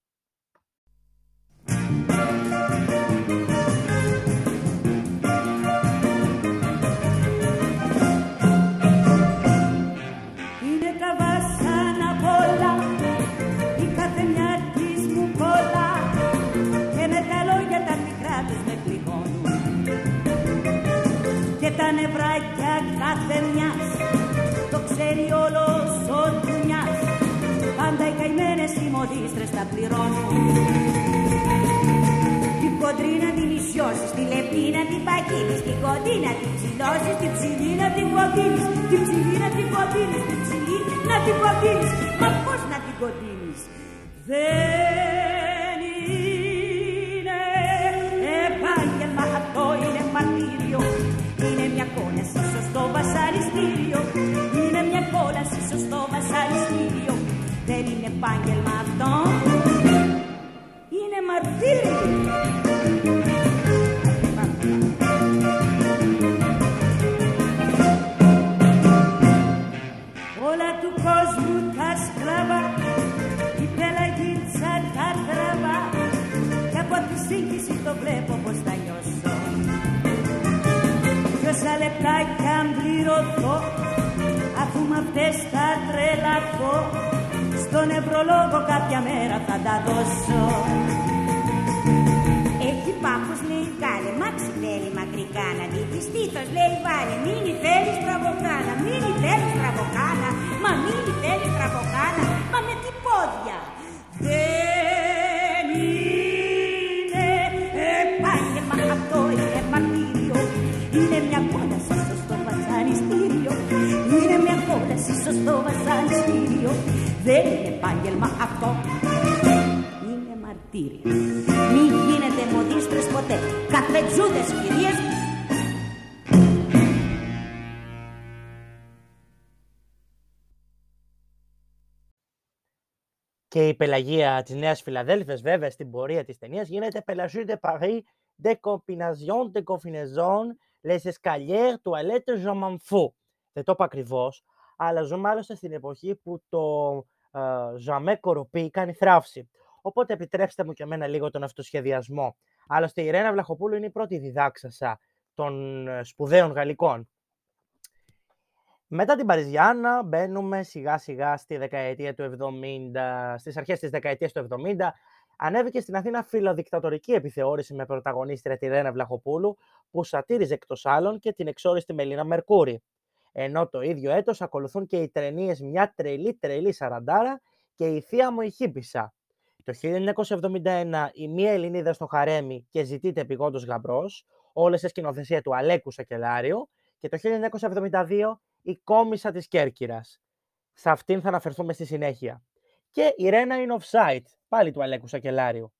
Καημένες οι μοδίστρες τα πληρώνουν την κοντρίνα την ισιώσεις, τη λεπίνα την παγίνεις, την κοντίνα την ψηλώσεις, την ψηλίνα την κοντίνεις, την ψηλίνα την κοντίνεις, την ψηλίνα την κοντίνεις. Μα πώς να την κοντίνεις. Δεν είναι επάγγελμα αυτό είναι μαρτύριο μια κόλαση στο βασανιστήριο Είναι μια κόλαση στο βασανιστήριο Δεν είναι επάγγελμα στον νευρολόγο κάποια μέρα θα τα δώσω Έχει πάχος λέει κάλε, μάξι θέλει μακρικά να δει τη στήθος λέει βάλε μείνει θέλει στραβοκάνα, μείνει θέλει στραβοκάνα μα μείνει θέλει στραβοκάνα, μα με τι πόδια δεν είναι επάγγελμα αυτό είναι μαρτύριο είναι μια κόλαση στο βασανιστήριο Είναι μια κόλαση στο βασανιστήριο Δεν είναι επάγγελμα αυτό Είναι μαρτύριο Καφετζούδες κυρίες Και η πελαγία της Νέας Φιλαδέλφια, βέβαια, στην πορεία της ταινίας γίνεται Πελαγίου de Paris de combinaison de combinaison les escaliers toilettes je m'en fous. Δεν το είπα ακριβώς, αλλά ζούμε άλλωστε στην εποχή που το ζαμέ κοροπή κάνει θράψη. Οπότε επιτρέψτε μου και εμένα λίγο τον αυτοσχεδιασμό. Άλλωστε η Ρένα Βλαχοπούλου είναι η πρώτη διδάξασα των ε, σπουδαίων γαλλικών. Μετά την Παριζιάννα μπαίνουμε σιγά σιγά στη δεκαετία του 70, στις αρχές της δεκαετίας του 70 ανέβηκε στην Αθήνα φιλοδικτατορική επιθεώρηση με πρωταγωνίστρια τη Ρένα Βλαχοπούλου, που σατήριζε εκτός άλλων και την εξόριστη Μελίνα Μερκούρη. Ενώ το ίδιο έτος ακολουθούν και οι τρενίες Μια τρελή τρελή σαραντάρα και η Θεία μου η Χίπισσα. Το 1971 η Μία Ελληνίδα στο Χαρέμι και ζητείται επιγόντως γαμπρός, όλες σε σκηνοθεσία του Αλέκου Σακελάριου και το 1972 η Κόμισα της Κέρκυρας. Σε αυτήν θα αναφερθούμε στη συνέχεια. Και η Ρένα είναι offside, πάλι του Αλέκου Σακελάριου.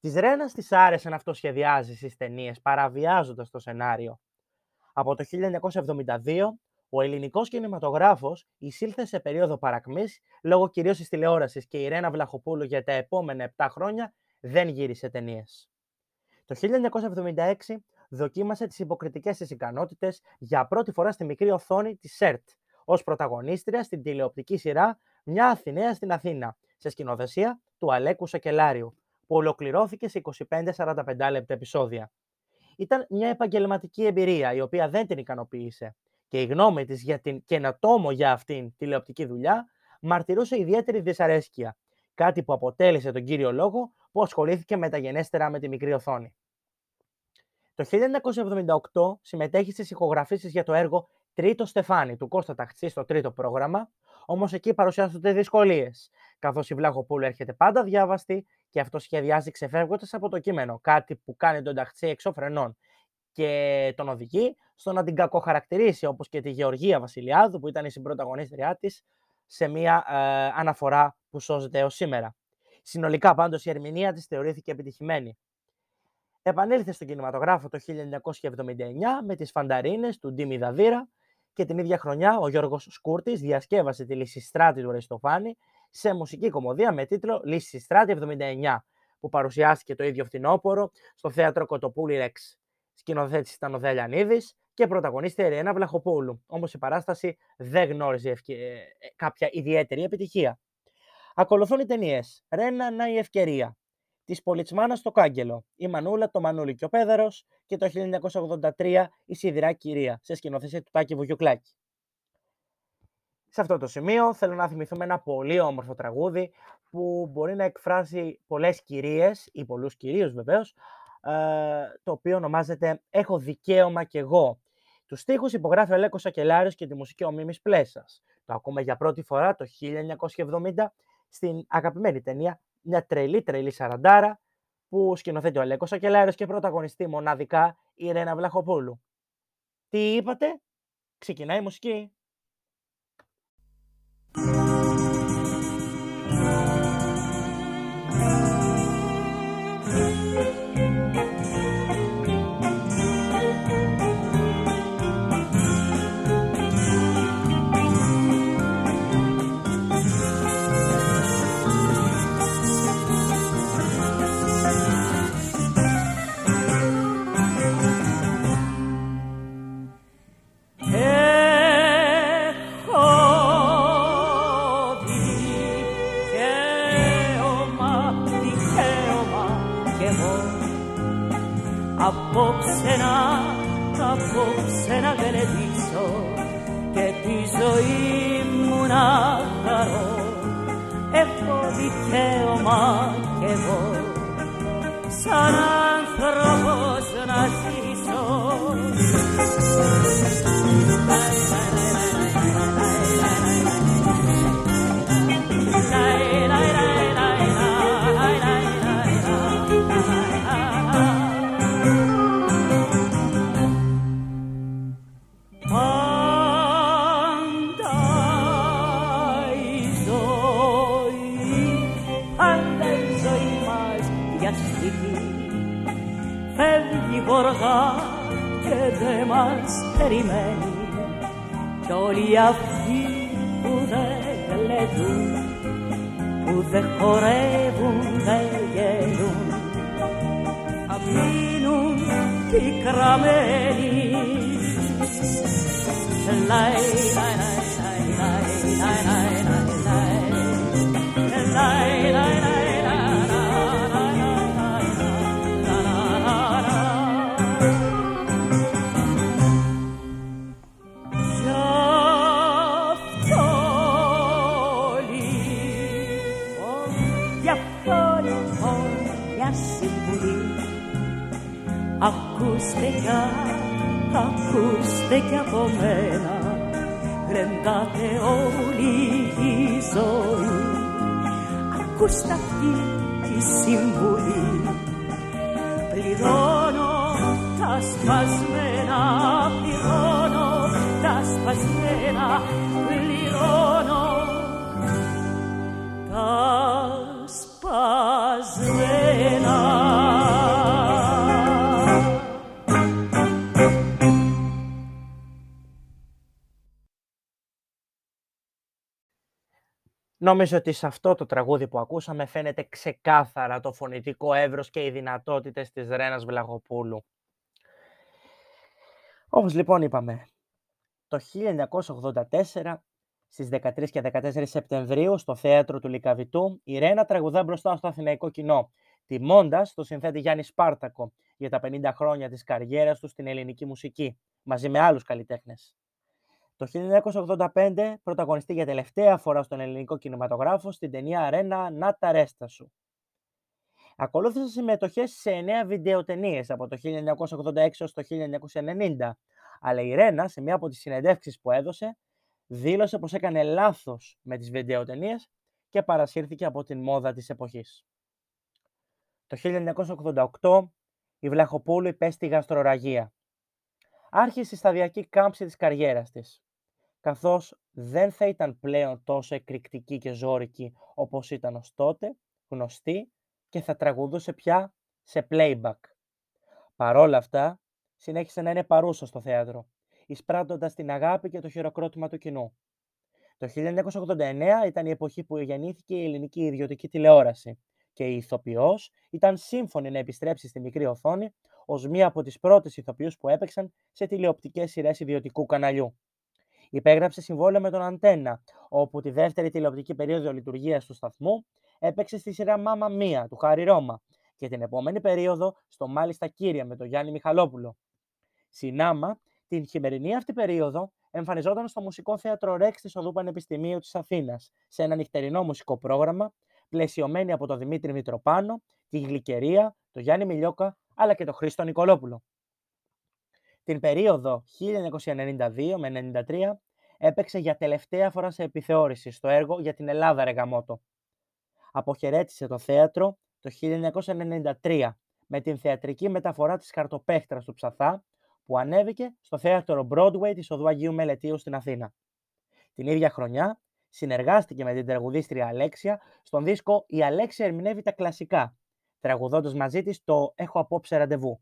Της Ρένας της άρεσε να αυτοσχεδιάζει στις ταινίες, παραβιάζοντας το σενάριο. Από το 1972, ο ελληνικός κινηματογράφος εισήλθε σε περίοδο παρακμής λόγω κυρίως της τηλεόρασης και η Ρένα Βλαχοπούλου για τα επόμενα 7 χρόνια δεν γύρισε ταινίες. Το 1976 δοκίμασε τις υποκριτικές της ικανότητες για πρώτη φορά στη μικρή οθόνη της ΣΕΡΤ, ως πρωταγωνίστρια στην τηλεοπτική σειρά «Μια Αθηναία στην Αθήνα», σε σκηνοθεσία του Αλέκου Σακελάριου, που ολοκληρώθηκε σε 25-45 λεπτά επεισόδια. Ήταν μια επαγγελματική εμπειρία η οποία δεν την ικανοποίησε και η γνώμη της για την καινοτόμο για αυτήν τηλεοπτική δουλειά μαρτυρούσε ιδιαίτερη δυσαρέσκεια, κάτι που αποτέλεσε τον κύριο λόγο που ασχολήθηκε μεταγενέστερα με τη μικρή οθόνη. Το 1978 συμμετέχει στις ηχογραφήσεις για το έργο Τρίτο Στεφάνι του Κώστα Ταχτσή στο τρίτο πρόγραμμα, όμως εκεί παρουσιάζονται δυσκολίες, καθώς η Βλάχοπούλου έρχεται πάντα διάβαστη και αυτό σχεδιάζει ξεφεύγοντας από το κείμενο, κάτι που κάνει τον Ταχτσή εξωφρενών και τον οδηγεί στο να την κακοχαρακτηρίσει, όπως και τη Γεωργία Βασιλιάδου, που ήταν η συμπροταγωνίστριά της, σε μια ε, αναφορά που σώζεται έως σήμερα. Συνολικά πάντως η ερμηνεία της θεωρήθηκε επιτυχημένη. Επανήλθε στον κινηματογράφο το 1979 με τις Φανταρίνες του Ντίμι Δαβίρα και την ίδια χρονιά ο Γιώργος Σκούρτης διασκεύασε τη Λυσιστράτη του Ρεστοφάνη σε μουσική κομμωδία με τίτλο Λυσιστράτη 79 που παρουσιάστηκε το ίδιο φθινόπωρο στο θέατρο Κοτοπούλη Ρεξ. Σκηνοθέτης ήταν ο Δέλιανίδης και πρωταγωνίστρια η Ρένα Βλαχοπούλου. Όμως η παράσταση δεν γνώριζε ευκαι... Ε, κάποια ιδιαίτερη επιτυχία. Ακολουθούν οι ταινίες Ρένα Να η Ευκαιρία, Της Πολιτσμάνας στο Κάγκελο, Η Μανούλα, το Μανούλη και ο Πέδαρος και το 1983 Η Σιδηρά Κυρία, σε σκηνοθεσία του Τάκη Βουγιουκλάκη. Σε αυτό το σημείο θέλω να θυμηθούμε ένα πολύ όμορφο τραγούδι που μπορεί να εκφράσει πολλές κυρίες ή πολλούς κυρίους βεβαίως, ε, το οποίο ονομάζεται «Έχω δικαίωμα κι εγώ». Τους στίχους υπογράφει ο Λέκος Σακελάριος και τη μουσική ο Μίμης Πλέσας. Το ακούμε για πρώτη φορά το 1970 στην αγαπημένη ταινία μια τρελή τρελή σαραντάρα που σκηνοθέτει ο Αλέκος Ακελάριος και πρωταγωνιστή μοναδικά η Ρένα Βλαχοπούλου. Τι είπατε; Ξεκινάει η μουσική. Νομίζω ότι σε αυτό το τραγούδι που ακούσαμε φαίνεται ξεκάθαρα το φωνητικό εύρος και οι δυνατότητες της Ρένας Βλαγοπούλου. Όπως λοιπόν είπαμε, το 1984 στις 13 και 14 Σεπτεμβρίου στο θέατρο του Λικαβητού η Ρένα τραγουδά μπροστά στο αθηναϊκό κοινό, τιμώντας το συνθέτη Γιάννη Σπάρτακο για τα 50 χρόνια της καριέρας του στην ελληνική μουσική, μαζί με άλλους καλλιτέχνες. Το 1985 πρωταγωνιστεί για τελευταία φορά στον ελληνικό κινηματογράφο στην ταινία «Αρένα, να τα ρέστα σου». Ακολούθησαν συμμετοχές σε 9 βιντεοτενίες από το 1986 έως το 1990, αλλά η Ρένα σε μία από τις συνεντεύξεις που έδωσε δήλωσε πως έκανε λάθος με τις βιντεοτενίες και παρασύρθηκε από την μόδα της εποχής. Το 1988 η Βλαχοπούλου υπέστη γαστροραγία. Άρχισε η σταδιακή κάμψη της καριέρας της, καθώς δεν θα ήταν πλέον τόσο εκρηκτική και ζώρικη όπως ήταν ως τότε, γνωστή και θα τραγουδούσε πια σε playback. Παρόλα αυτά, συνέχισε να είναι παρούσα στο θέατρο, εισπράττοντας την αγάπη και το χειροκρότημα του κοινού. Το 1989 ήταν η εποχή που γεννήθηκε η ελληνική ιδιωτική τηλεόραση και η ηθοποιός ήταν σύμφωνη να επιστρέψει στη μικρή οθόνη ως μία από τις πρώτες ηθοποιούς που έπαιξαν σε τηλεοπτικές σειρές ιδιωτικού καναλιού. Υπέγραψε συμβόλαιο με τον Αντένα, όπου τη δεύτερη τηλεοπτική περίοδο λειτουργίας του σταθμού έπαιξε στη σειρά Μάμα Μία του Χάρη Ρώμα και την επόμενη περίοδο στο Μάλιστα Κύρια με τον Γιάννη Μιχαλόπουλο. Συνάμα, την χειμερινή αυτή περίοδο εμφανιζόταν στο Μουσικό Θέατρο Ρέξ της Οδού Πανεπιστημίου της Αθήνας σε ένα νυχτερινό μουσικό πρόγραμμα, πλαισιωμένη από τον Δημήτρη Μητροπάνο, τη Γλυκερία, τον Γιάννη Μιλιόκα αλλά και τον Χρήστο Νικολόπουλο. Την περίοδο 1992 με 1993 έπαιξε για τελευταία φορά σε επιθεώρηση στο έργο για την Ελλάδα Ρεγαμότο. Αποχαιρέτησε το θέατρο το 1993 με την θεατρική μεταφορά της χαρτοπέχτρας του Ψαθά που ανέβηκε στο θέατρο Broadway της Οδού Αγίου Μελετίου στην Αθήνα. Την ίδια χρονιά συνεργάστηκε με την τραγουδίστρια Αλέξια στον δίσκο «Η Αλέξια ερμηνεύει τα κλασικά», τραγουδώντας μαζί της το «Έχω απόψε ραντεβού».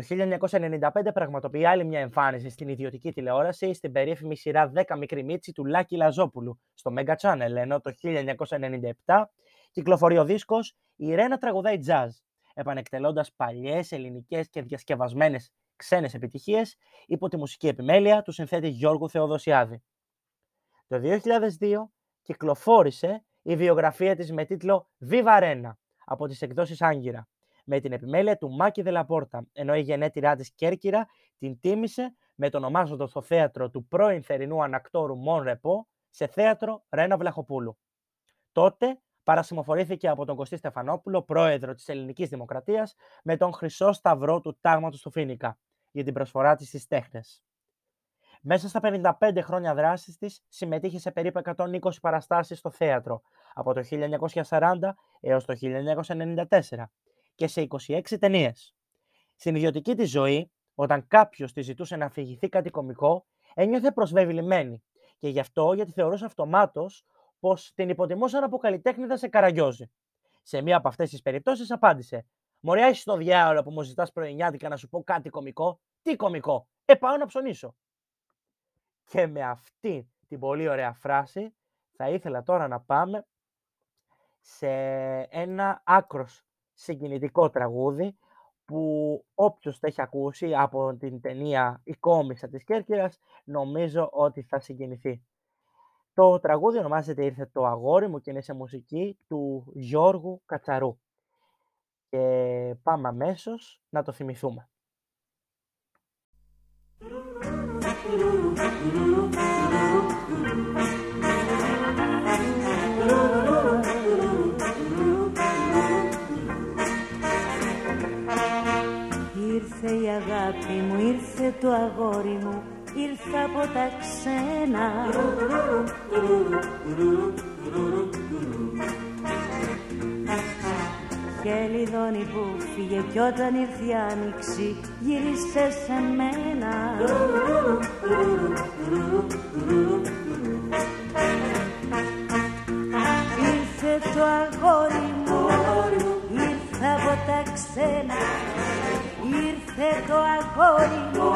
Το 1995 πραγματοποιεί άλλη μια εμφάνιση στην ιδιωτική τηλεόραση στην περίφημη σειρά 10 μικρή μίτσι του Λάκη Λαζόπουλου στο Mega Channel, ενώ το 1997 κυκλοφορεί ο δίσκος «Η Ρένα τραγουδάει jazz», επανεκτελώντας παλιές ελληνικές και διασκευασμένες ξένες επιτυχίες υπό τη μουσική επιμέλεια του συνθέτη Γιώργου Θεοδοσιάδη. Το 2002 κυκλοφόρησε η βιογραφία της με τίτλο «Viva Rena» από τις εκδόσεις Άγκυρα, με την επιμέλεια του Μάκη Δελαπόρτα, ενώ η γενέτειρά της Κέρκυρα την τίμησε με το ονομάζοντο στο θέατρο του πρώην θερινού ανακτόρου Μον Ρεπό σε θέατρο Ρένα Βλαχοπούλου. Τότε παρασημοφορήθηκε από τον Κωστή Στεφανόπουλο, πρόεδρο της Ελληνικής Δημοκρατίας, με τον Χρυσό Σταυρό του Τάγματος του Φίνικα για την προσφορά της στις τέχνες. Μέσα στα 55 χρόνια δράσης της συμμετείχε σε περίπου 120 παραστάσεις στο θέατρο από το 1940 έως το 1994 και σε 26 ταινίες. Στην ιδιωτική της ζωή, όταν κάποιος της ζητούσε να αφηγηθεί κάτι κομικό, ένιωθε προσβεβλημένη και γι' αυτό γιατί θεωρούσε αυτομάτως πως την υποτιμούσαν από καλλιτέχνηδα σε καραγκιόζη. Σε μία από αυτές τις περιπτώσεις απάντησε «Μωριά είσαι στο διάολο που μου ζητάς πρωινιάτικα να σου πω κάτι κομικό. Τι κομικό, ε πάω να ψωνίσω». Και με αυτή την πολύ ωραία φράση θα ήθελα τώρα να πάμε σε ένα άκρος συγκινητικό τραγούδι που όποιος το έχει ακούσει από την ταινία «Η κόμισα της Κέρκυρας» νομίζω ότι θα συγκινηθεί. Το τραγούδι ονομάζεται «Ήρθε το αγόρι μου» και είναι σε μουσική του Γιώργου Κατσαρού. Και πάμε αμέσως να το θυμηθούμε. Ήρθε η αγάπη μου, ήρθε το αγόρι μου, ήρθε από τα ξένα. Και λιδώνει που φύγε κι όταν ήρθε η άνοιξη γύρισε σε μένα. Ήρθε το αγόρι μου, ήρθε από τα ξένα Ήρθε το αγόρι μου,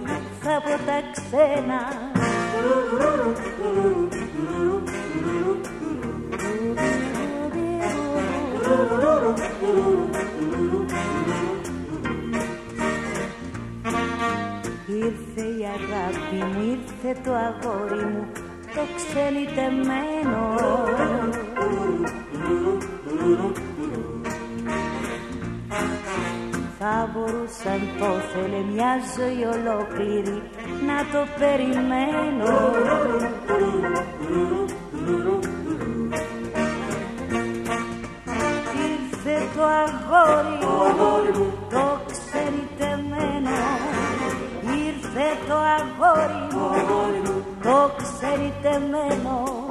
ήρθε από τα ξένα. Ήρθε η αγάπη μου, ήρθε το αγόρι μου, το ξενιτεμένο. Θα μπορούσαν το θέλε μια ζωή ολόκληρη να το περιμένω. Ήρθε το αγόρι το το ξενιτεμένο Ήρθε το αγόρι μου το ξενιτεμένο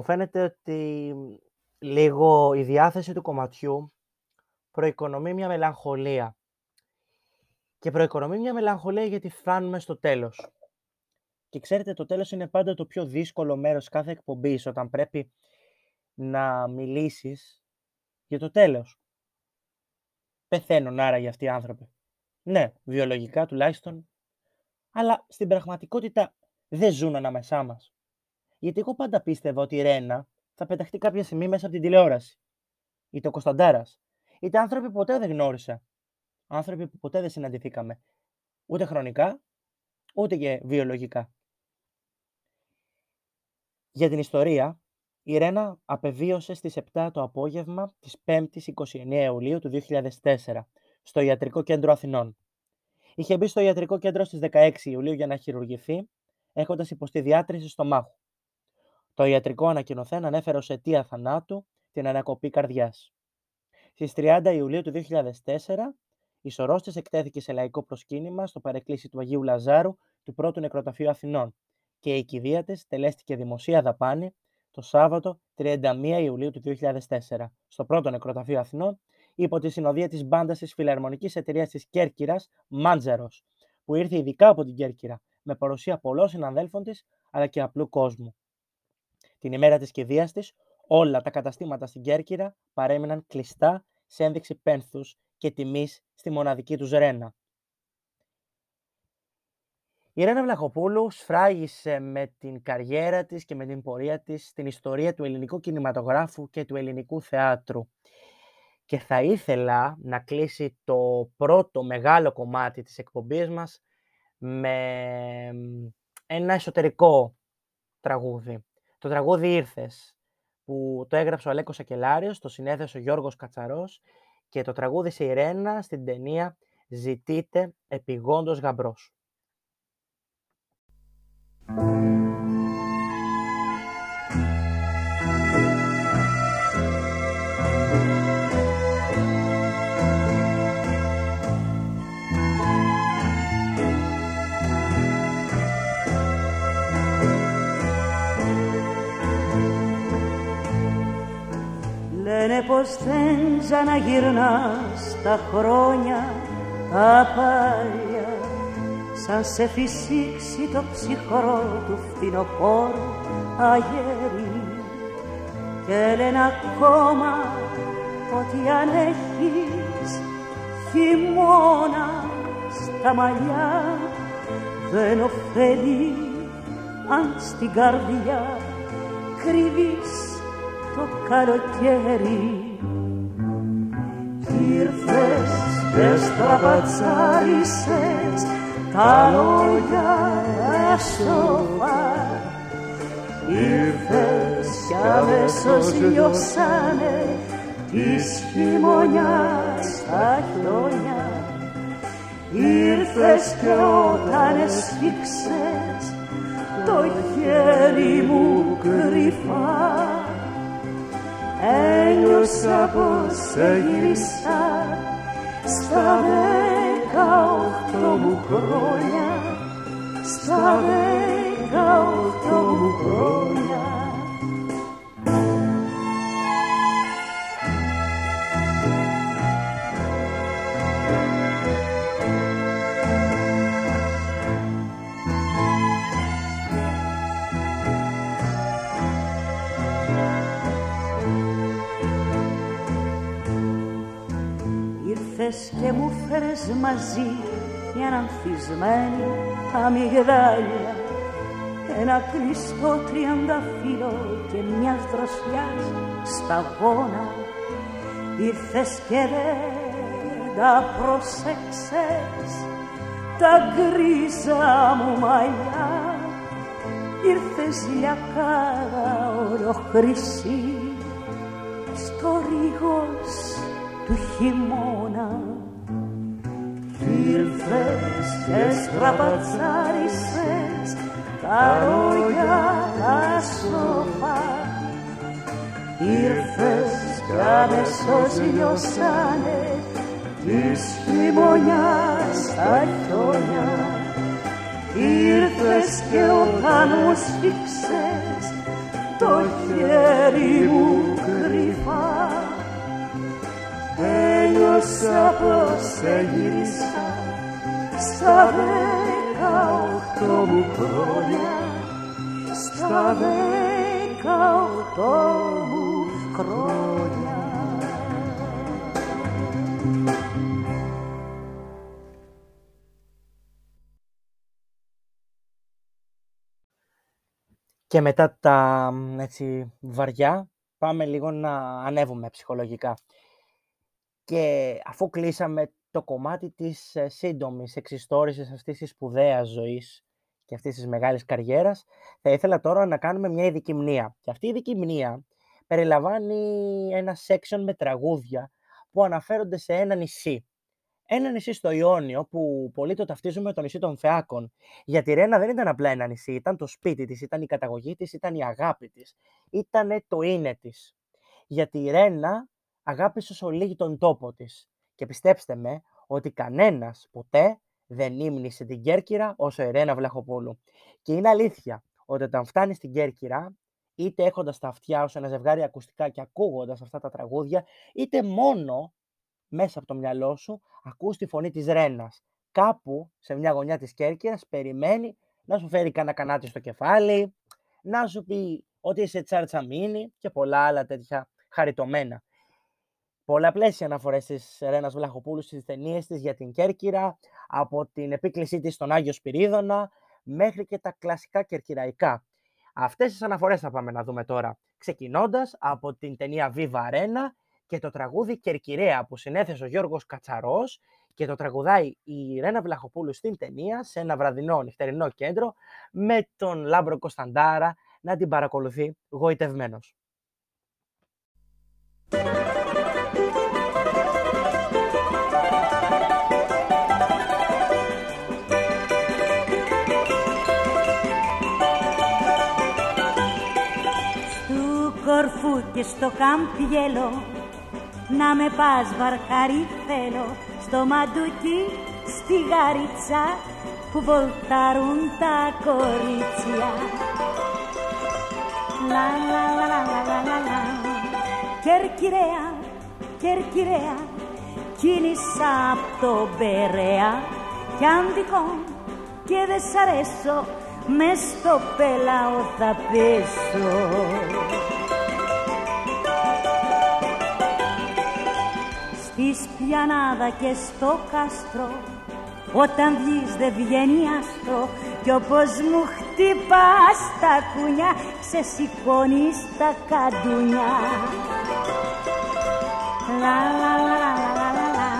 φαίνεται ότι λίγο η διάθεση του κομματιού προοικονομεί μια μελαγχολία. Και προοικονομεί μια μελαγχολία γιατί φτάνουμε στο τέλος. Και ξέρετε, το τέλος είναι πάντα το πιο δύσκολο μέρος κάθε εκπομπής, όταν πρέπει να μιλήσεις για το τέλος. Πεθαίνουν άρα για αυτοί οι άνθρωποι. Ναι, βιολογικά τουλάχιστον, αλλά στην πραγματικότητα δεν ζουν ανάμεσά μας. Γιατί εγώ πάντα πίστευα ότι η Ρένα θα πεταχτεί κάποια στιγμή μέσα από την τηλεόραση. Είτε ο Κωνσταντάρας. Είτε άνθρωποι που ποτέ δεν γνώρισα. Άνθρωποι που ποτέ δεν συναντηθήκαμε. Ούτε χρονικά, ούτε και βιολογικά. Για την ιστορία, η Ρένα απεβίωσε στις 7 το απόγευμα της 5ης 29 Ιουλίου του 2004 στο Ιατρικό Κέντρο Αθηνών. Είχε μπει στο Ιατρικό Κέντρο στις 16 Ιουλίου για να χειρουργηθεί, έχοντας υποστεί διάτρηση στο μάχο. Το ιατρικό ανακοινωθέν ανέφερε ως αιτία θανάτου την ανακοπή καρδιάς. Στις 30 Ιουλίου του 2004, η σωρός της εκτέθηκε σε λαϊκό προσκύνημα στο παρεκκλήσι του Αγίου Λαζάρου του πρώτου νεκροταφείου Αθηνών και η κηδεία της τελέστηκε δημοσία δαπάνη το Σάββατο 31 Ιουλίου του 2004 στο πρώτο νεκροταφείο Αθηνών υπό τη συνοδεία της μπάντας της φιλαρμονικής εταιρείας της Κέρκυρας Μάντζαρος που ήρθε ειδικά από την Κέρκυρα με παρουσία πολλών συναδέλφων της αλλά και απλού κόσμου. Την ημέρα της κηδείας της, όλα τα καταστήματα στην Κέρκυρα παρέμειναν κλειστά σε ένδειξη πένθους και τιμής στη μοναδική τους Ρένα. Η Ρένα Βλαχοπούλου σφράγισε με την καριέρα της και με την πορεία της στην ιστορία του ελληνικού κινηματογράφου και του ελληνικού θεάτρου. Και θα ήθελα να κλείσει το πρώτο μεγάλο κομμάτι της εκπομπής μας με ένα εσωτερικό τραγούδι. Το τραγούδι «Ήρθες» που το έγραψε ο Αλέκος Ακελάριος, το συνέθεσε ο Γιώργος Κατσαρός και το τραγούδι σε Ιρένα στην ταινία «Ζητείτε επιγόντως γαμπρός». Πως δεν ξαναγυρνάς τα χρόνια τα πάλια σαν σε φυσήξει το ψυχρό του φθινοπόρου αγέρι. Και λένε ακόμα ότι αν έχεις χειμώνα στα μαλλιά δεν ωφέλει αν στην καρδιά κρύβεις το καλοκαίρι ήρθες και στραπατσάρισες τα λόγια σοφά ήρθες κι αμέσως λιώσανε της χειμωνιάς τα χιόνια. Ήρθες κι όταν εσφίξες το χέρι μου κρυφά ένιωσα πως σε γύρισα στα δεκαοχτώ μου χρόνια στα δεκαοχτώ μου χρόνια Ήρθες και μου φέρες μαζί μια ανθισμένη αμυγδάλια. Ένα κλειστό τριανταφύλλο και μιας δροσιάς σταγόνα ήρθες και δεν τα προσέξες τα γκρίζα μου μαλλιά. Ήρθες λιακάδα ολοχρυσή στο ρίγος του χειμώνα. Ήρθες και στραπατσάρισες τα ρόγια τα σοφά ήρθες κι αμέσως λιώσανε της χειμωνιάς τα χιόνια. Ήρθες και ο κανούς φίξες το χέρι μου κρυφά. ένιωσα πως σε γύρισα στα δεκαοχτώ μου χρόνια στα δεκαοχτώ μου χρόνια Και μετά τα έτσι, βαριά, πάμε λίγο να ανέβουμε ψυχολογικά. Και αφού κλείσαμε το κομμάτι της ε, σύντομης εξιστόρησης αυτής της σπουδαίας ζωής και αυτής της μεγάλης καριέρας, θα ήθελα τώρα να κάνουμε μια ειδική μνήα. Και αυτή η ειδική μνήα περιλαμβάνει ένα section με τραγούδια που αναφέρονται σε ένα νησί. Ένα νησί στο Ιόνιο που πολλοί το ταυτίζουν με το νησί των Φεάκων. Γιατί η Ρένα δεν ήταν απλά ένα νησί, ήταν το σπίτι της, ήταν η καταγωγή της, ήταν η αγάπη της, ήταν το είναι της. Γιατί η Ρένα αγάπησε όσο λίγη τον τόπο της. Και πιστέψτε με ότι κανένας ποτέ δεν ύμνησε την Κέρκυρα όσο η Ρένα Βλαχοπούλου. Και είναι αλήθεια ότι όταν φτάνει στην Κέρκυρα, είτε έχοντας τα αυτιά ως ένα ζευγάρι ακουστικά και ακούγοντας αυτά τα τραγούδια, είτε μόνο μέσα από το μυαλό σου ακούς τη φωνή της Ρένας. Κάπου σε μια γωνιά της Κέρκυρας περιμένει να σου φέρει κανένα κανάτι στο κεφάλι, να σου πει ότι είσαι τσάρτσαμίνη και πολλά άλλα τέτοια χαριτωμένα. Πολλαπλές οι αναφορές της Ρένας Βλαχοπούλου στις ταινίες της για την Κέρκυρα, από την επίκλησή της στον Άγιο Σπυρίδωνα μέχρι και τα κλασικά κερκυραϊκά. Αυτές τις αναφορές θα πάμε να δούμε τώρα, ξεκινώντας από την ταινία Viva Arena και το τραγούδι Κερκυραία που συνέθεσε ο Γιώργος Κατσαρός και το τραγουδάει η Ρένα Βλαχοπούλου στην ταινία σε ένα βραδινό νυχτερινό κέντρο με τον Λάμπρο Κωνσταντάρα να την παρακολουθεί γοητευμένος. Και στο κάμπιελο να με πας βαρκάρι θέλω στο μαντούκι στη γαρίτσα που βολτάρουν τα κορίτσια. Λα λα λα λα λα λα λα Κερκυραία, κερκυραία κίνησα απ' το Μπερέα κι αν τυχόν και δεν σ' αρέσω μες στο πελάω θα πέσω. Στη σπιανάδα και στο κάστρο όταν βγεις δεν βγαίνει άστρο κι όπως μου χτυπάς τα κούνια σε σηκώνεις στα καντούνια. Λα λα λα λα λα λα λα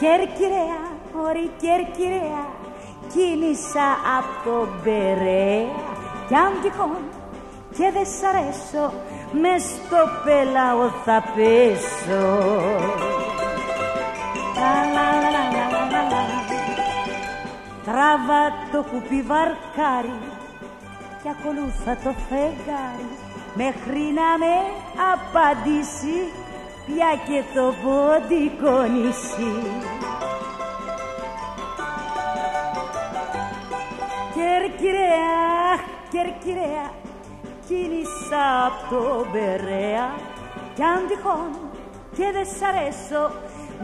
Κερκυραία, ωρι κερκυραία κίνησα από το Μπερέα κι αν τυχόν και δεν σ' αρέσω μες στο πελάω θα πέσω. Τράβα το κουπί βαρκάρι και ακολούθα το φεγγάρι μέχρι να με απαντήσει πια και το ποντικό νησί. Κερκυραία, κερκυραία, κίνησα απ' το Μπερέα κι αν τυχόν και δεν σ' αρέσω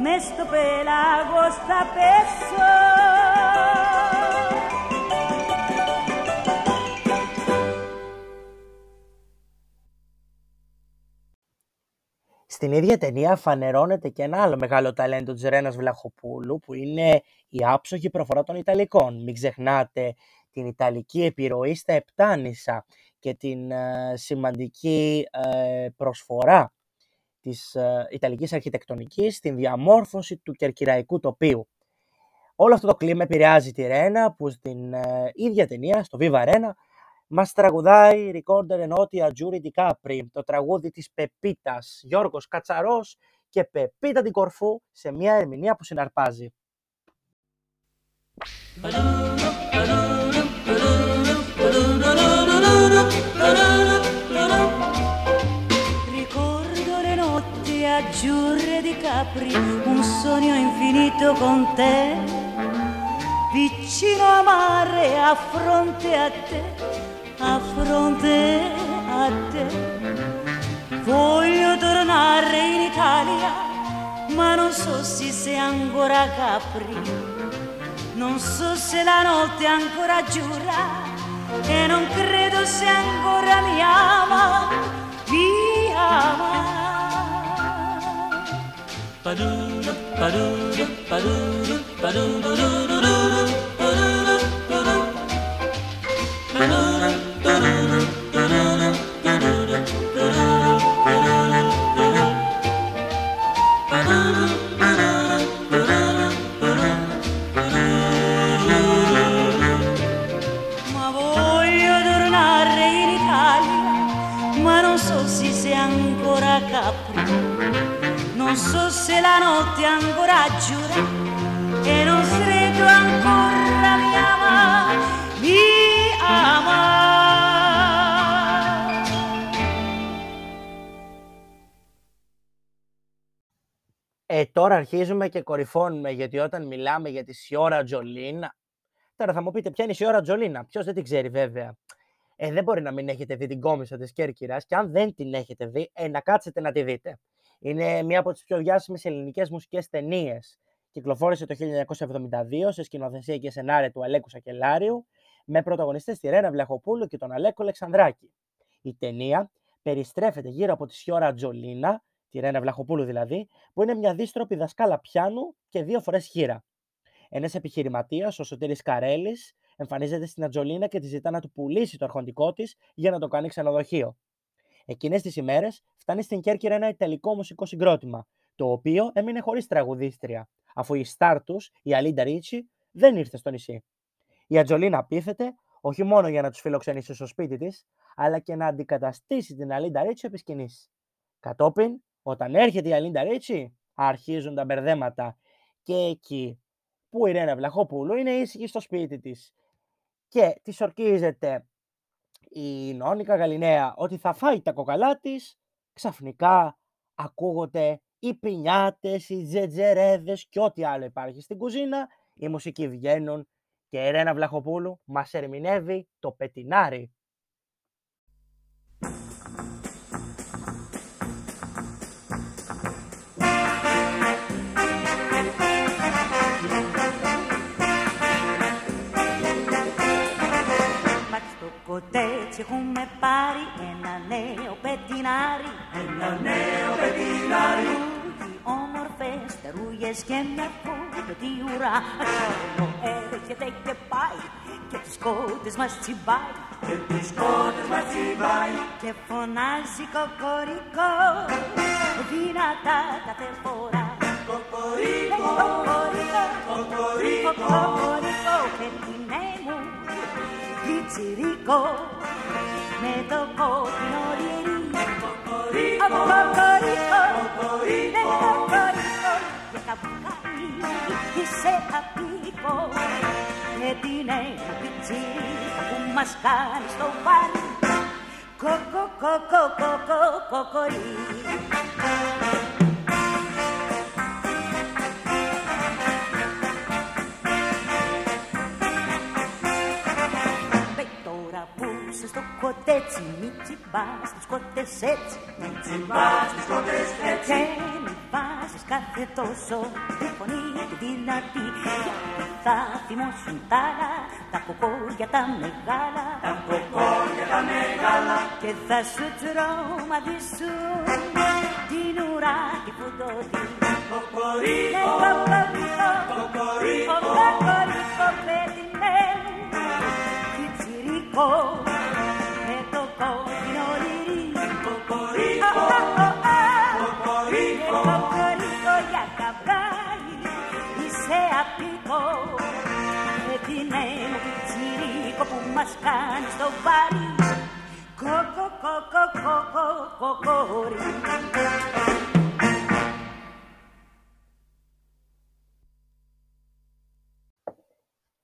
μες στο πέλαγος θα πέσω. Στην ίδια ταινία φανερώνεται και ένα άλλο μεγάλο ταλέντο της Ρένας Βλαχοπούλου που είναι η άψογη προφορά των Ιταλικών. Μην ξεχνάτε την Ιταλική επιρροή στα Επτάνησα και την ε, σημαντική ε, προσφορά της ε, Ιταλικής αρχιτεκτονικής στην διαμόρφωση του κερκυραϊκού τοπίου. Όλο αυτό το κλίμα επηρεάζει τη Ρένα που στην ίδια ταινία, στο Viva Rena, μας τραγουδάει recorder ενότια Τζούρι Ντικάπρι, το τραγούδι της Πεπίτας, Γιώργος Κατσαρός και Πεπίτα την Κορφού σε μια ερμηνεία που συναρπάζει. Azzurre di Capri, un sogno infinito con te, vicino a mare, a fronte a te, a fronte a te. Voglio tornare in Italia, ma non so se sei ancora Capri. Non so se la notte ancora giura e non credo se ancora mi ama, mi ama. Ba-doo-doo, ba-doo-doo, ba-doo-doo, ba-doo-doo-doo-doo-doo. Se la notte ancora giura e non credo ancora mi ama, mi ama. Ε, τώρα αρχίζουμε και κορυφώνουμε γιατί όταν μιλάμε για τη Σιώρα Τζολίνα. Τώρα θα μου πείτε ποια είναι η Σιώρα Τζολίνα; Ποιος δεν την ξέρει βέβαια. Ε, δεν μπορεί να μην έχετε δει την κόμισα της Κέρκυρας και αν δεν την έχετε δει, ε, να κάτσετε να τη δείτε. Είναι μία από τις πιο διάσημες ελληνικές μουσικές ταινίες. Κυκλοφόρησε το 1972 σε σκηνοθεσία και σενάρια του Αλέκου Σακελάριου με πρωταγωνιστές τη Ρένα Βλαχοπούλου και τον Αλέκο Αλεξανδράκη. Η ταινία περιστρέφεται γύρω από τη Σιώρα Τζολίνα, τη Ρένα Βλαχοπούλου δηλαδή, που είναι μια δίστροπη δασκάλα πιάνου και δύο φορές χείρα. Ένας επιχειρηματίας, ο Σωτήρης Καρέλης, εμφανίζεται στην Ατζολίνα και τη ζητά να του πουλήσει το αρχοντικό της για να το κάνει ξενοδοχείο. Εκείνες τις ημέρες φτάνει στην Κέρκυρα ένα ιταλικό μουσικό συγκρότημα, το οποίο έμεινε χωρίς τραγουδίστρια, αφού η στάρ τους, η Αλίντα Ρίτσι, δεν ήρθε στο νησί. Η Ατζολίνα πείθεται όχι μόνο για να τους φιλοξενήσει στο σπίτι της, αλλά και να αντικαταστήσει την Αλίντα Ρίτσι επί σκηνής. Κατόπιν, όταν έρχεται η Αλίντα Ρίτσι, αρχίζουν τα μπερδέματα. Και εκεί που η Ρένα Βλαχόπουλου είναι ήσυχη στο σπίτι της και της ορκίζεται η Νόνικα Γαλινέα ότι θα φάει τα κοκαλά της, ξαφνικά ακούγονται οι πινιάτες, οι τζετζερέδες και ό,τι άλλο υπάρχει στην κουζίνα, οι μουσικοί βγαίνουν και η Ρένα Βλαχοπούλου μας ερμηνεύει το πετινάρι. Κοτέτσι έχουμε πάρει ένα νέο πετινάρι. Ένα νέο πετινάρι. Τούτοι όμορφες τερούγες και μια κόκκινη ουρά. Το έρχεται και πάει και τις κότες μας τσιμπάει. Και τις κότες μας τσιβάει και φωνάζει κοκορικό. Δυνατά κάθε φορά Κοκορίκο, Κοκορικό, κοκορίκο κοκορικό, πετινέ μου, πιτσιρίκο, με το κόκκινο ριερί. Κοκορίκο, Κοκορικό, κοκορίκο ναι, κοκορικό, και καβουκάλι είσαι απίκο. Πετινέ μου, πιτσιρίκο, που μας κάνει στο βάρη. Κοκο, κοκο, κοκο, κοκορί. Είσαι στο κοτέτσι, μη τσιμπάς τους κότες έτσι. τσιμπάς τις κότες έτσι Και μη βάζεις κάθε τόσο τη φωνή του δυνατή. Γιατί θα θυμώσουν τα άλλα, τα κοκόρια τα μεγάλα. Τα κοκόρια τα μεγάλα Και θα σου τρομαδίσουν την ουρά δόντι Κοκορίκο, κοκορίκο, κοκορίκο, κοκορίκο, πέτεινε Πιτσιρίκο, μας κάνει στο βάρη Κοκο, κοκο, κοκο, κοκορίκο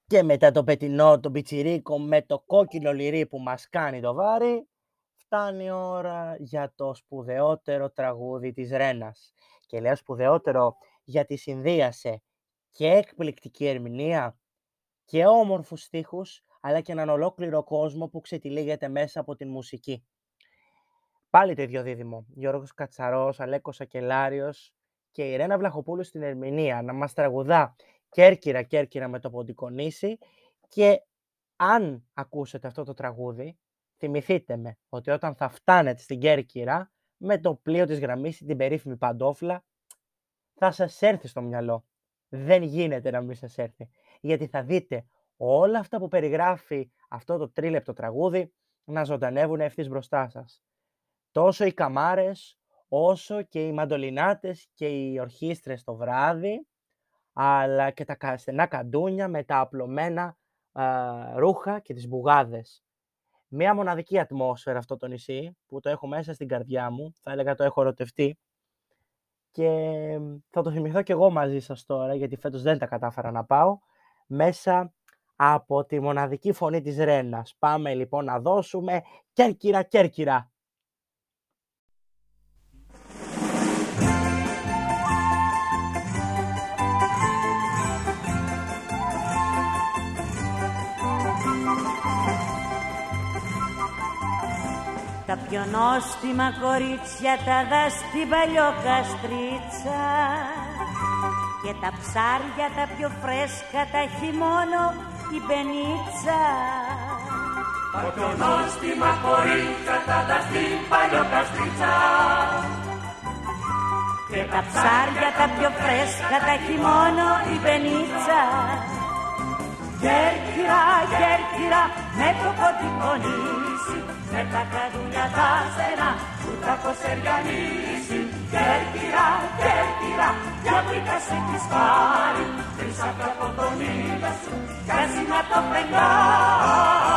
Και μετά το πετινό, το πιτσιρίκο με το κόκκινο λυρί που μας κάνει το βάρη, φτάνει η ώρα για το σπουδαιότερο τραγούδι της Ρένας. Και λέω σπουδαιότερο γιατί συνδύασε και εκπληκτική ερμηνεία και όμορφους στίχους, αλλά και έναν ολόκληρο κόσμο που ξετυλίγεται μέσα από την μουσική. Πάλι το ίδιο δίδυμο. Γιώργος Κατσαρός, Αλέκος Ακελάριος και η Ρένα Βλαχοπούλου στην ερμηνεία να μας τραγουδά Κέρκυρα, Κέρκυρα με το ποντικονίσι και αν ακούσετε αυτό το τραγούδι, θυμηθείτε με ότι όταν θα φτάνετε στην Κέρκυρα με το πλοίο της γραμμής την περίφημη παντόφλα, θα σας έρθει στο μυαλό. Δεν γίνεται να μην σας έρθει. Γιατί θα δείτε όλα αυτά που περιγράφει αυτό το τρίλεπτο τραγούδι να ζωντανεύουν ευθύς μπροστά σας. Τόσο οι καμάρες, όσο και οι μαντολινάτες και οι ορχήστρες το βράδυ, αλλά και τα στενά καντούνια με τα απλωμένα ρούχα και τις μπουγάδες. Μία μοναδική ατμόσφαιρα αυτό το νησί, που το έχω μέσα στην καρδιά μου, θα έλεγα το έχω ερωτευτεί, και θα το θυμηθώ κι εγώ μαζί σας τώρα, γιατί φέτος δεν τα κατάφερα να πάω, μέσα από τη μοναδική φωνή της Ρένας. Πάμε λοιπόν να δώσουμε Κέρκυρα, Κέρκυρα. Τα πιο νόστιμα κορίτσια τα δα στην παλιοκαστρίτσα και τα ψάρια τα πιο φρέσκα τα έχει την πενίτσα Ποτονό στη μακορίτσα Κατά στην καστρίτσα και τα ψάρια τα πιο φρέσκα τα έχει μόνο η πενίτσα Γέρκυρα, γέρκυρα, με το κοντικό νήσι με τα καδούνια τα στενά που τα κοσεριανίσει Κέρκυρα, Κέρκυρα, για βρήκα σε έχεις πάρει. Τρεις από τον ήλιο σου κι ας είναι το φεγγάρι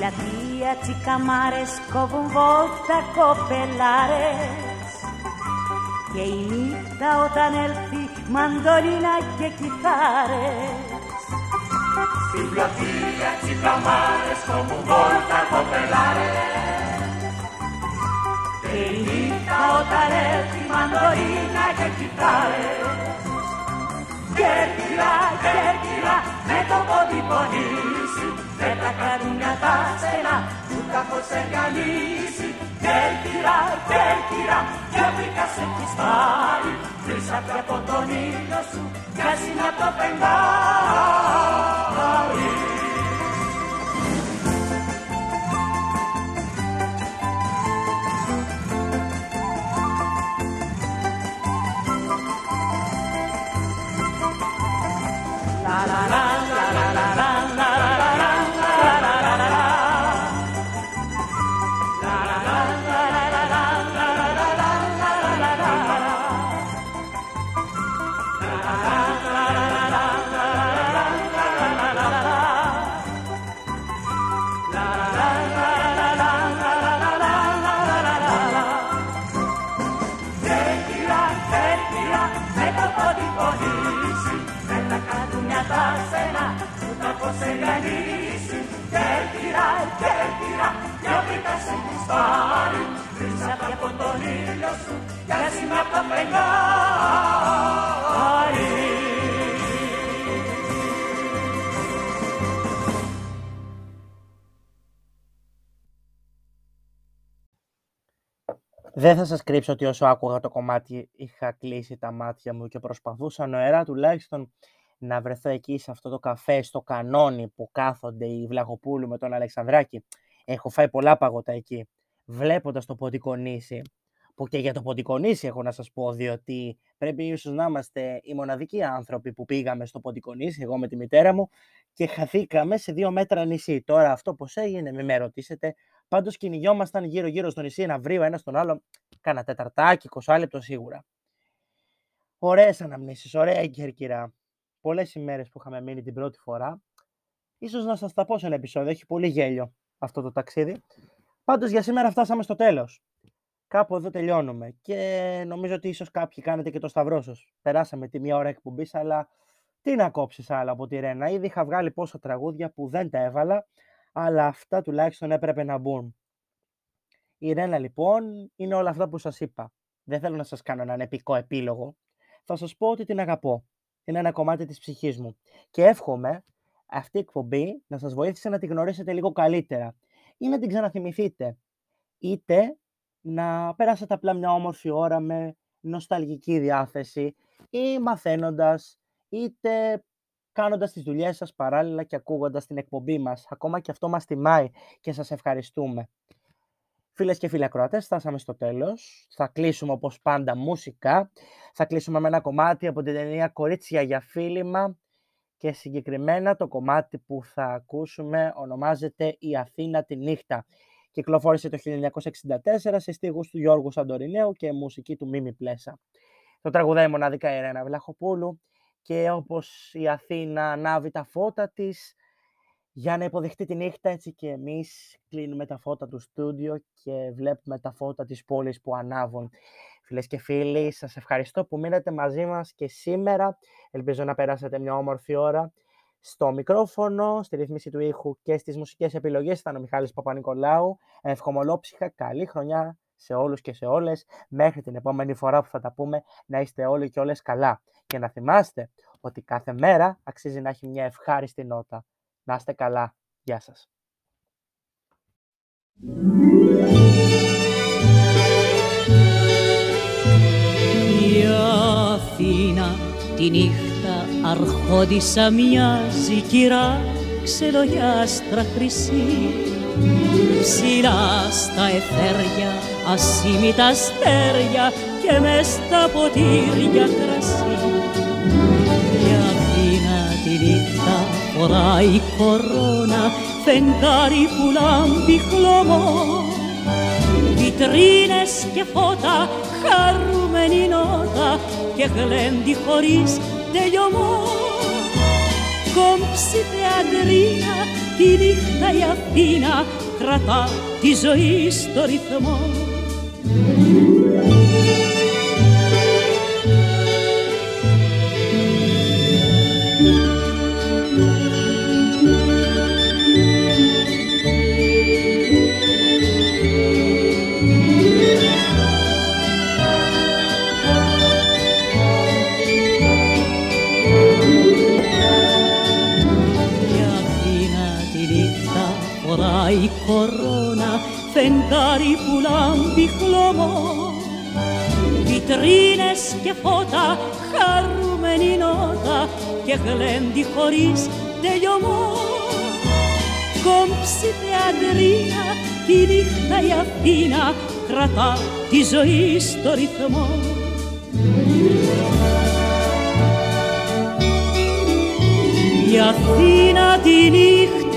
πλατεία τσικαμάρες κόβουν βόλτα κοπελάρες και η νύχτα όταν έλθει μαντολίνα και κιθάρες. Στην πλατεία τσικαμάρες κόβουν βόλτα κοπελάρες και η νύχτα όταν έλθει μαντολίνα και κιθάρες. Κέρκυρα, Κέρκυρα, με το πόδι πονήσει με τα καρούνια τα στενά κάπως δεν Κέρκυρα, κέρκυρα, για βρήκα σε έχεις πάρει Βρίσατε από τον ήλιο σου, μοιάζει να το πεντάρει πάρει τρεις από τον ήλιο σου κι ας είμαι από το φεγγάρι Δεν θα σας κρύψω ότι όσο άκουγα το κομμάτι είχα κλείσει τα μάτια μου και προσπαθούσα νοερά τουλάχιστον να βρεθώ εκεί σε αυτό το καφέ, στο κανόνι που κάθονται οι Βλαχοπούλου με τον Αλεξανδράκη. Έχω φάει πολλά παγωτά εκεί. Βλέποντας το ποντικό νήσι, που και για το ποντικό νήσι έχω να σας πω, διότι πρέπει ίσως να είμαστε οι μοναδικοί άνθρωποι που πήγαμε στο ποντικό νήσι, εγώ με τη μητέρα μου, και χαθήκαμε σε δύο μέτρα νησί. Τώρα αυτό πώς έγινε, μην με ρωτήσετε. Πάντως κυνηγιόμασταν γύρω-γύρω στο νησί, ένα βρύο, ένα στον άλλο, κάνα τεταρτάκι, 20 λεπτό σίγουρα. Ωραίες αναμνήσεις, ωραία η Κερκυρά. Πολλές ημέρες που είχαμε μείνει την πρώτη φορά. Ίσως να σας τα πω σε ένα επεισόδιο, έχει πολύ γέλιο αυτό το ταξίδι. Πάντως για σήμερα φτάσαμε στο τέλος. Κάπου εδώ τελειώνουμε και νομίζω ότι ίσως κάποιοι κάνετε και το σταυρό σας. Περάσαμε τη μία ώρα εκπομπής, αλλά τι να κόψεις άλλα από τη Ρένα. Ήδη είχα βγάλει πόσα τραγούδια που δεν τα έβαλα, αλλά αυτά τουλάχιστον έπρεπε να μπουν. Η Ρένα λοιπόν είναι όλα αυτά που σας είπα. Δεν θέλω να σας κάνω έναν επικό επίλογο. Θα σας πω ότι την αγαπώ. Είναι ένα κομμάτι της ψυχής μου. Και εύχομαι αυτή η εκπομπή να σας βοήθησε να τη γνωρίσετε λίγο καλύτερα ή να την ξαναθυμηθείτε. Είτε να πέρασετε απλά μια όμορφη ώρα με νοσταλγική διάθεση ή μαθαίνοντας, είτε κάνοντας τις δουλειές σας παράλληλα και ακούγοντας την εκπομπή μας. Ακόμα και αυτό μας τιμάει και σας ευχαριστούμε. Φίλες και φίλοι ακροατές, φτάσαμε στο τέλος. Θα κλείσουμε όπως πάντα μουσικά. Θα κλείσουμε με ένα κομμάτι από την ταινία «Κορίτσια για φίλημα» και συγκεκριμένα το κομμάτι που θα ακούσουμε ονομάζεται «Η Αθήνα τη νύχτα». Κυκλοφόρησε το 1964 σε στίχους του Γιώργου Σαντορινέου και μουσική του Μίμη Πλέσα. Το τραγουδάει μοναδικά η Ρένα Βλαχοπούλου και όπως η Αθήνα ανάβει τα φώτα της για να υποδεχτεί τη νύχτα έτσι και εμείς κλείνουμε τα φώτα του στούντιο και βλέπουμε τα φώτα της πόλης που ανάβουν. Φίλες και φίλοι, σας ευχαριστώ που μείνατε μαζί μας και σήμερα. Ελπίζω να περάσετε μια όμορφη ώρα. Στο μικρόφωνο, στη ρύθμιση του ήχου και στις μουσικές επιλογές ήταν ο Μιχάλης Παπα-Νικολάου. Ευχομολόψυχα, καλή χρονιά σε όλους και σε όλες. Μέχρι την επόμενη φορά που θα τα πούμε, να είστε όλοι και όλες καλά. Και να θυμάστε ότι κάθε μέρα αξίζει να έχει μια ευχάριστη νότα. Να είστε καλά. Γεια σας. Η Αθήνα τη νύχτα αρχόντισα μοιάζει κυρά ξελογιάστρα χρυσή ψηλά στα εθέρια ασήμητα αστέρια και μες στα ποτήρια κρασί φοράει κορώνα φεγγάρι που λάμπει χλωμό βιτρίνες και φώτα χαρούμενη νότα και γλέντι χωρίς τελειωμό. Κόμψη θεατρίνα τη νύχτα η Αθήνα κρατά τη ζωή στο ρυθμό κορώνα φεγγάρι που λάμπει χλωμό βιτρίνες και φώτα χαρούμενη νότα και γλέντι χωρίς τελειωμό. Κόμψη θεατρία τη νύχτα η Αθήνα κρατά τη ζωή στο ρυθμό. Η Αθήνα τη νύχτα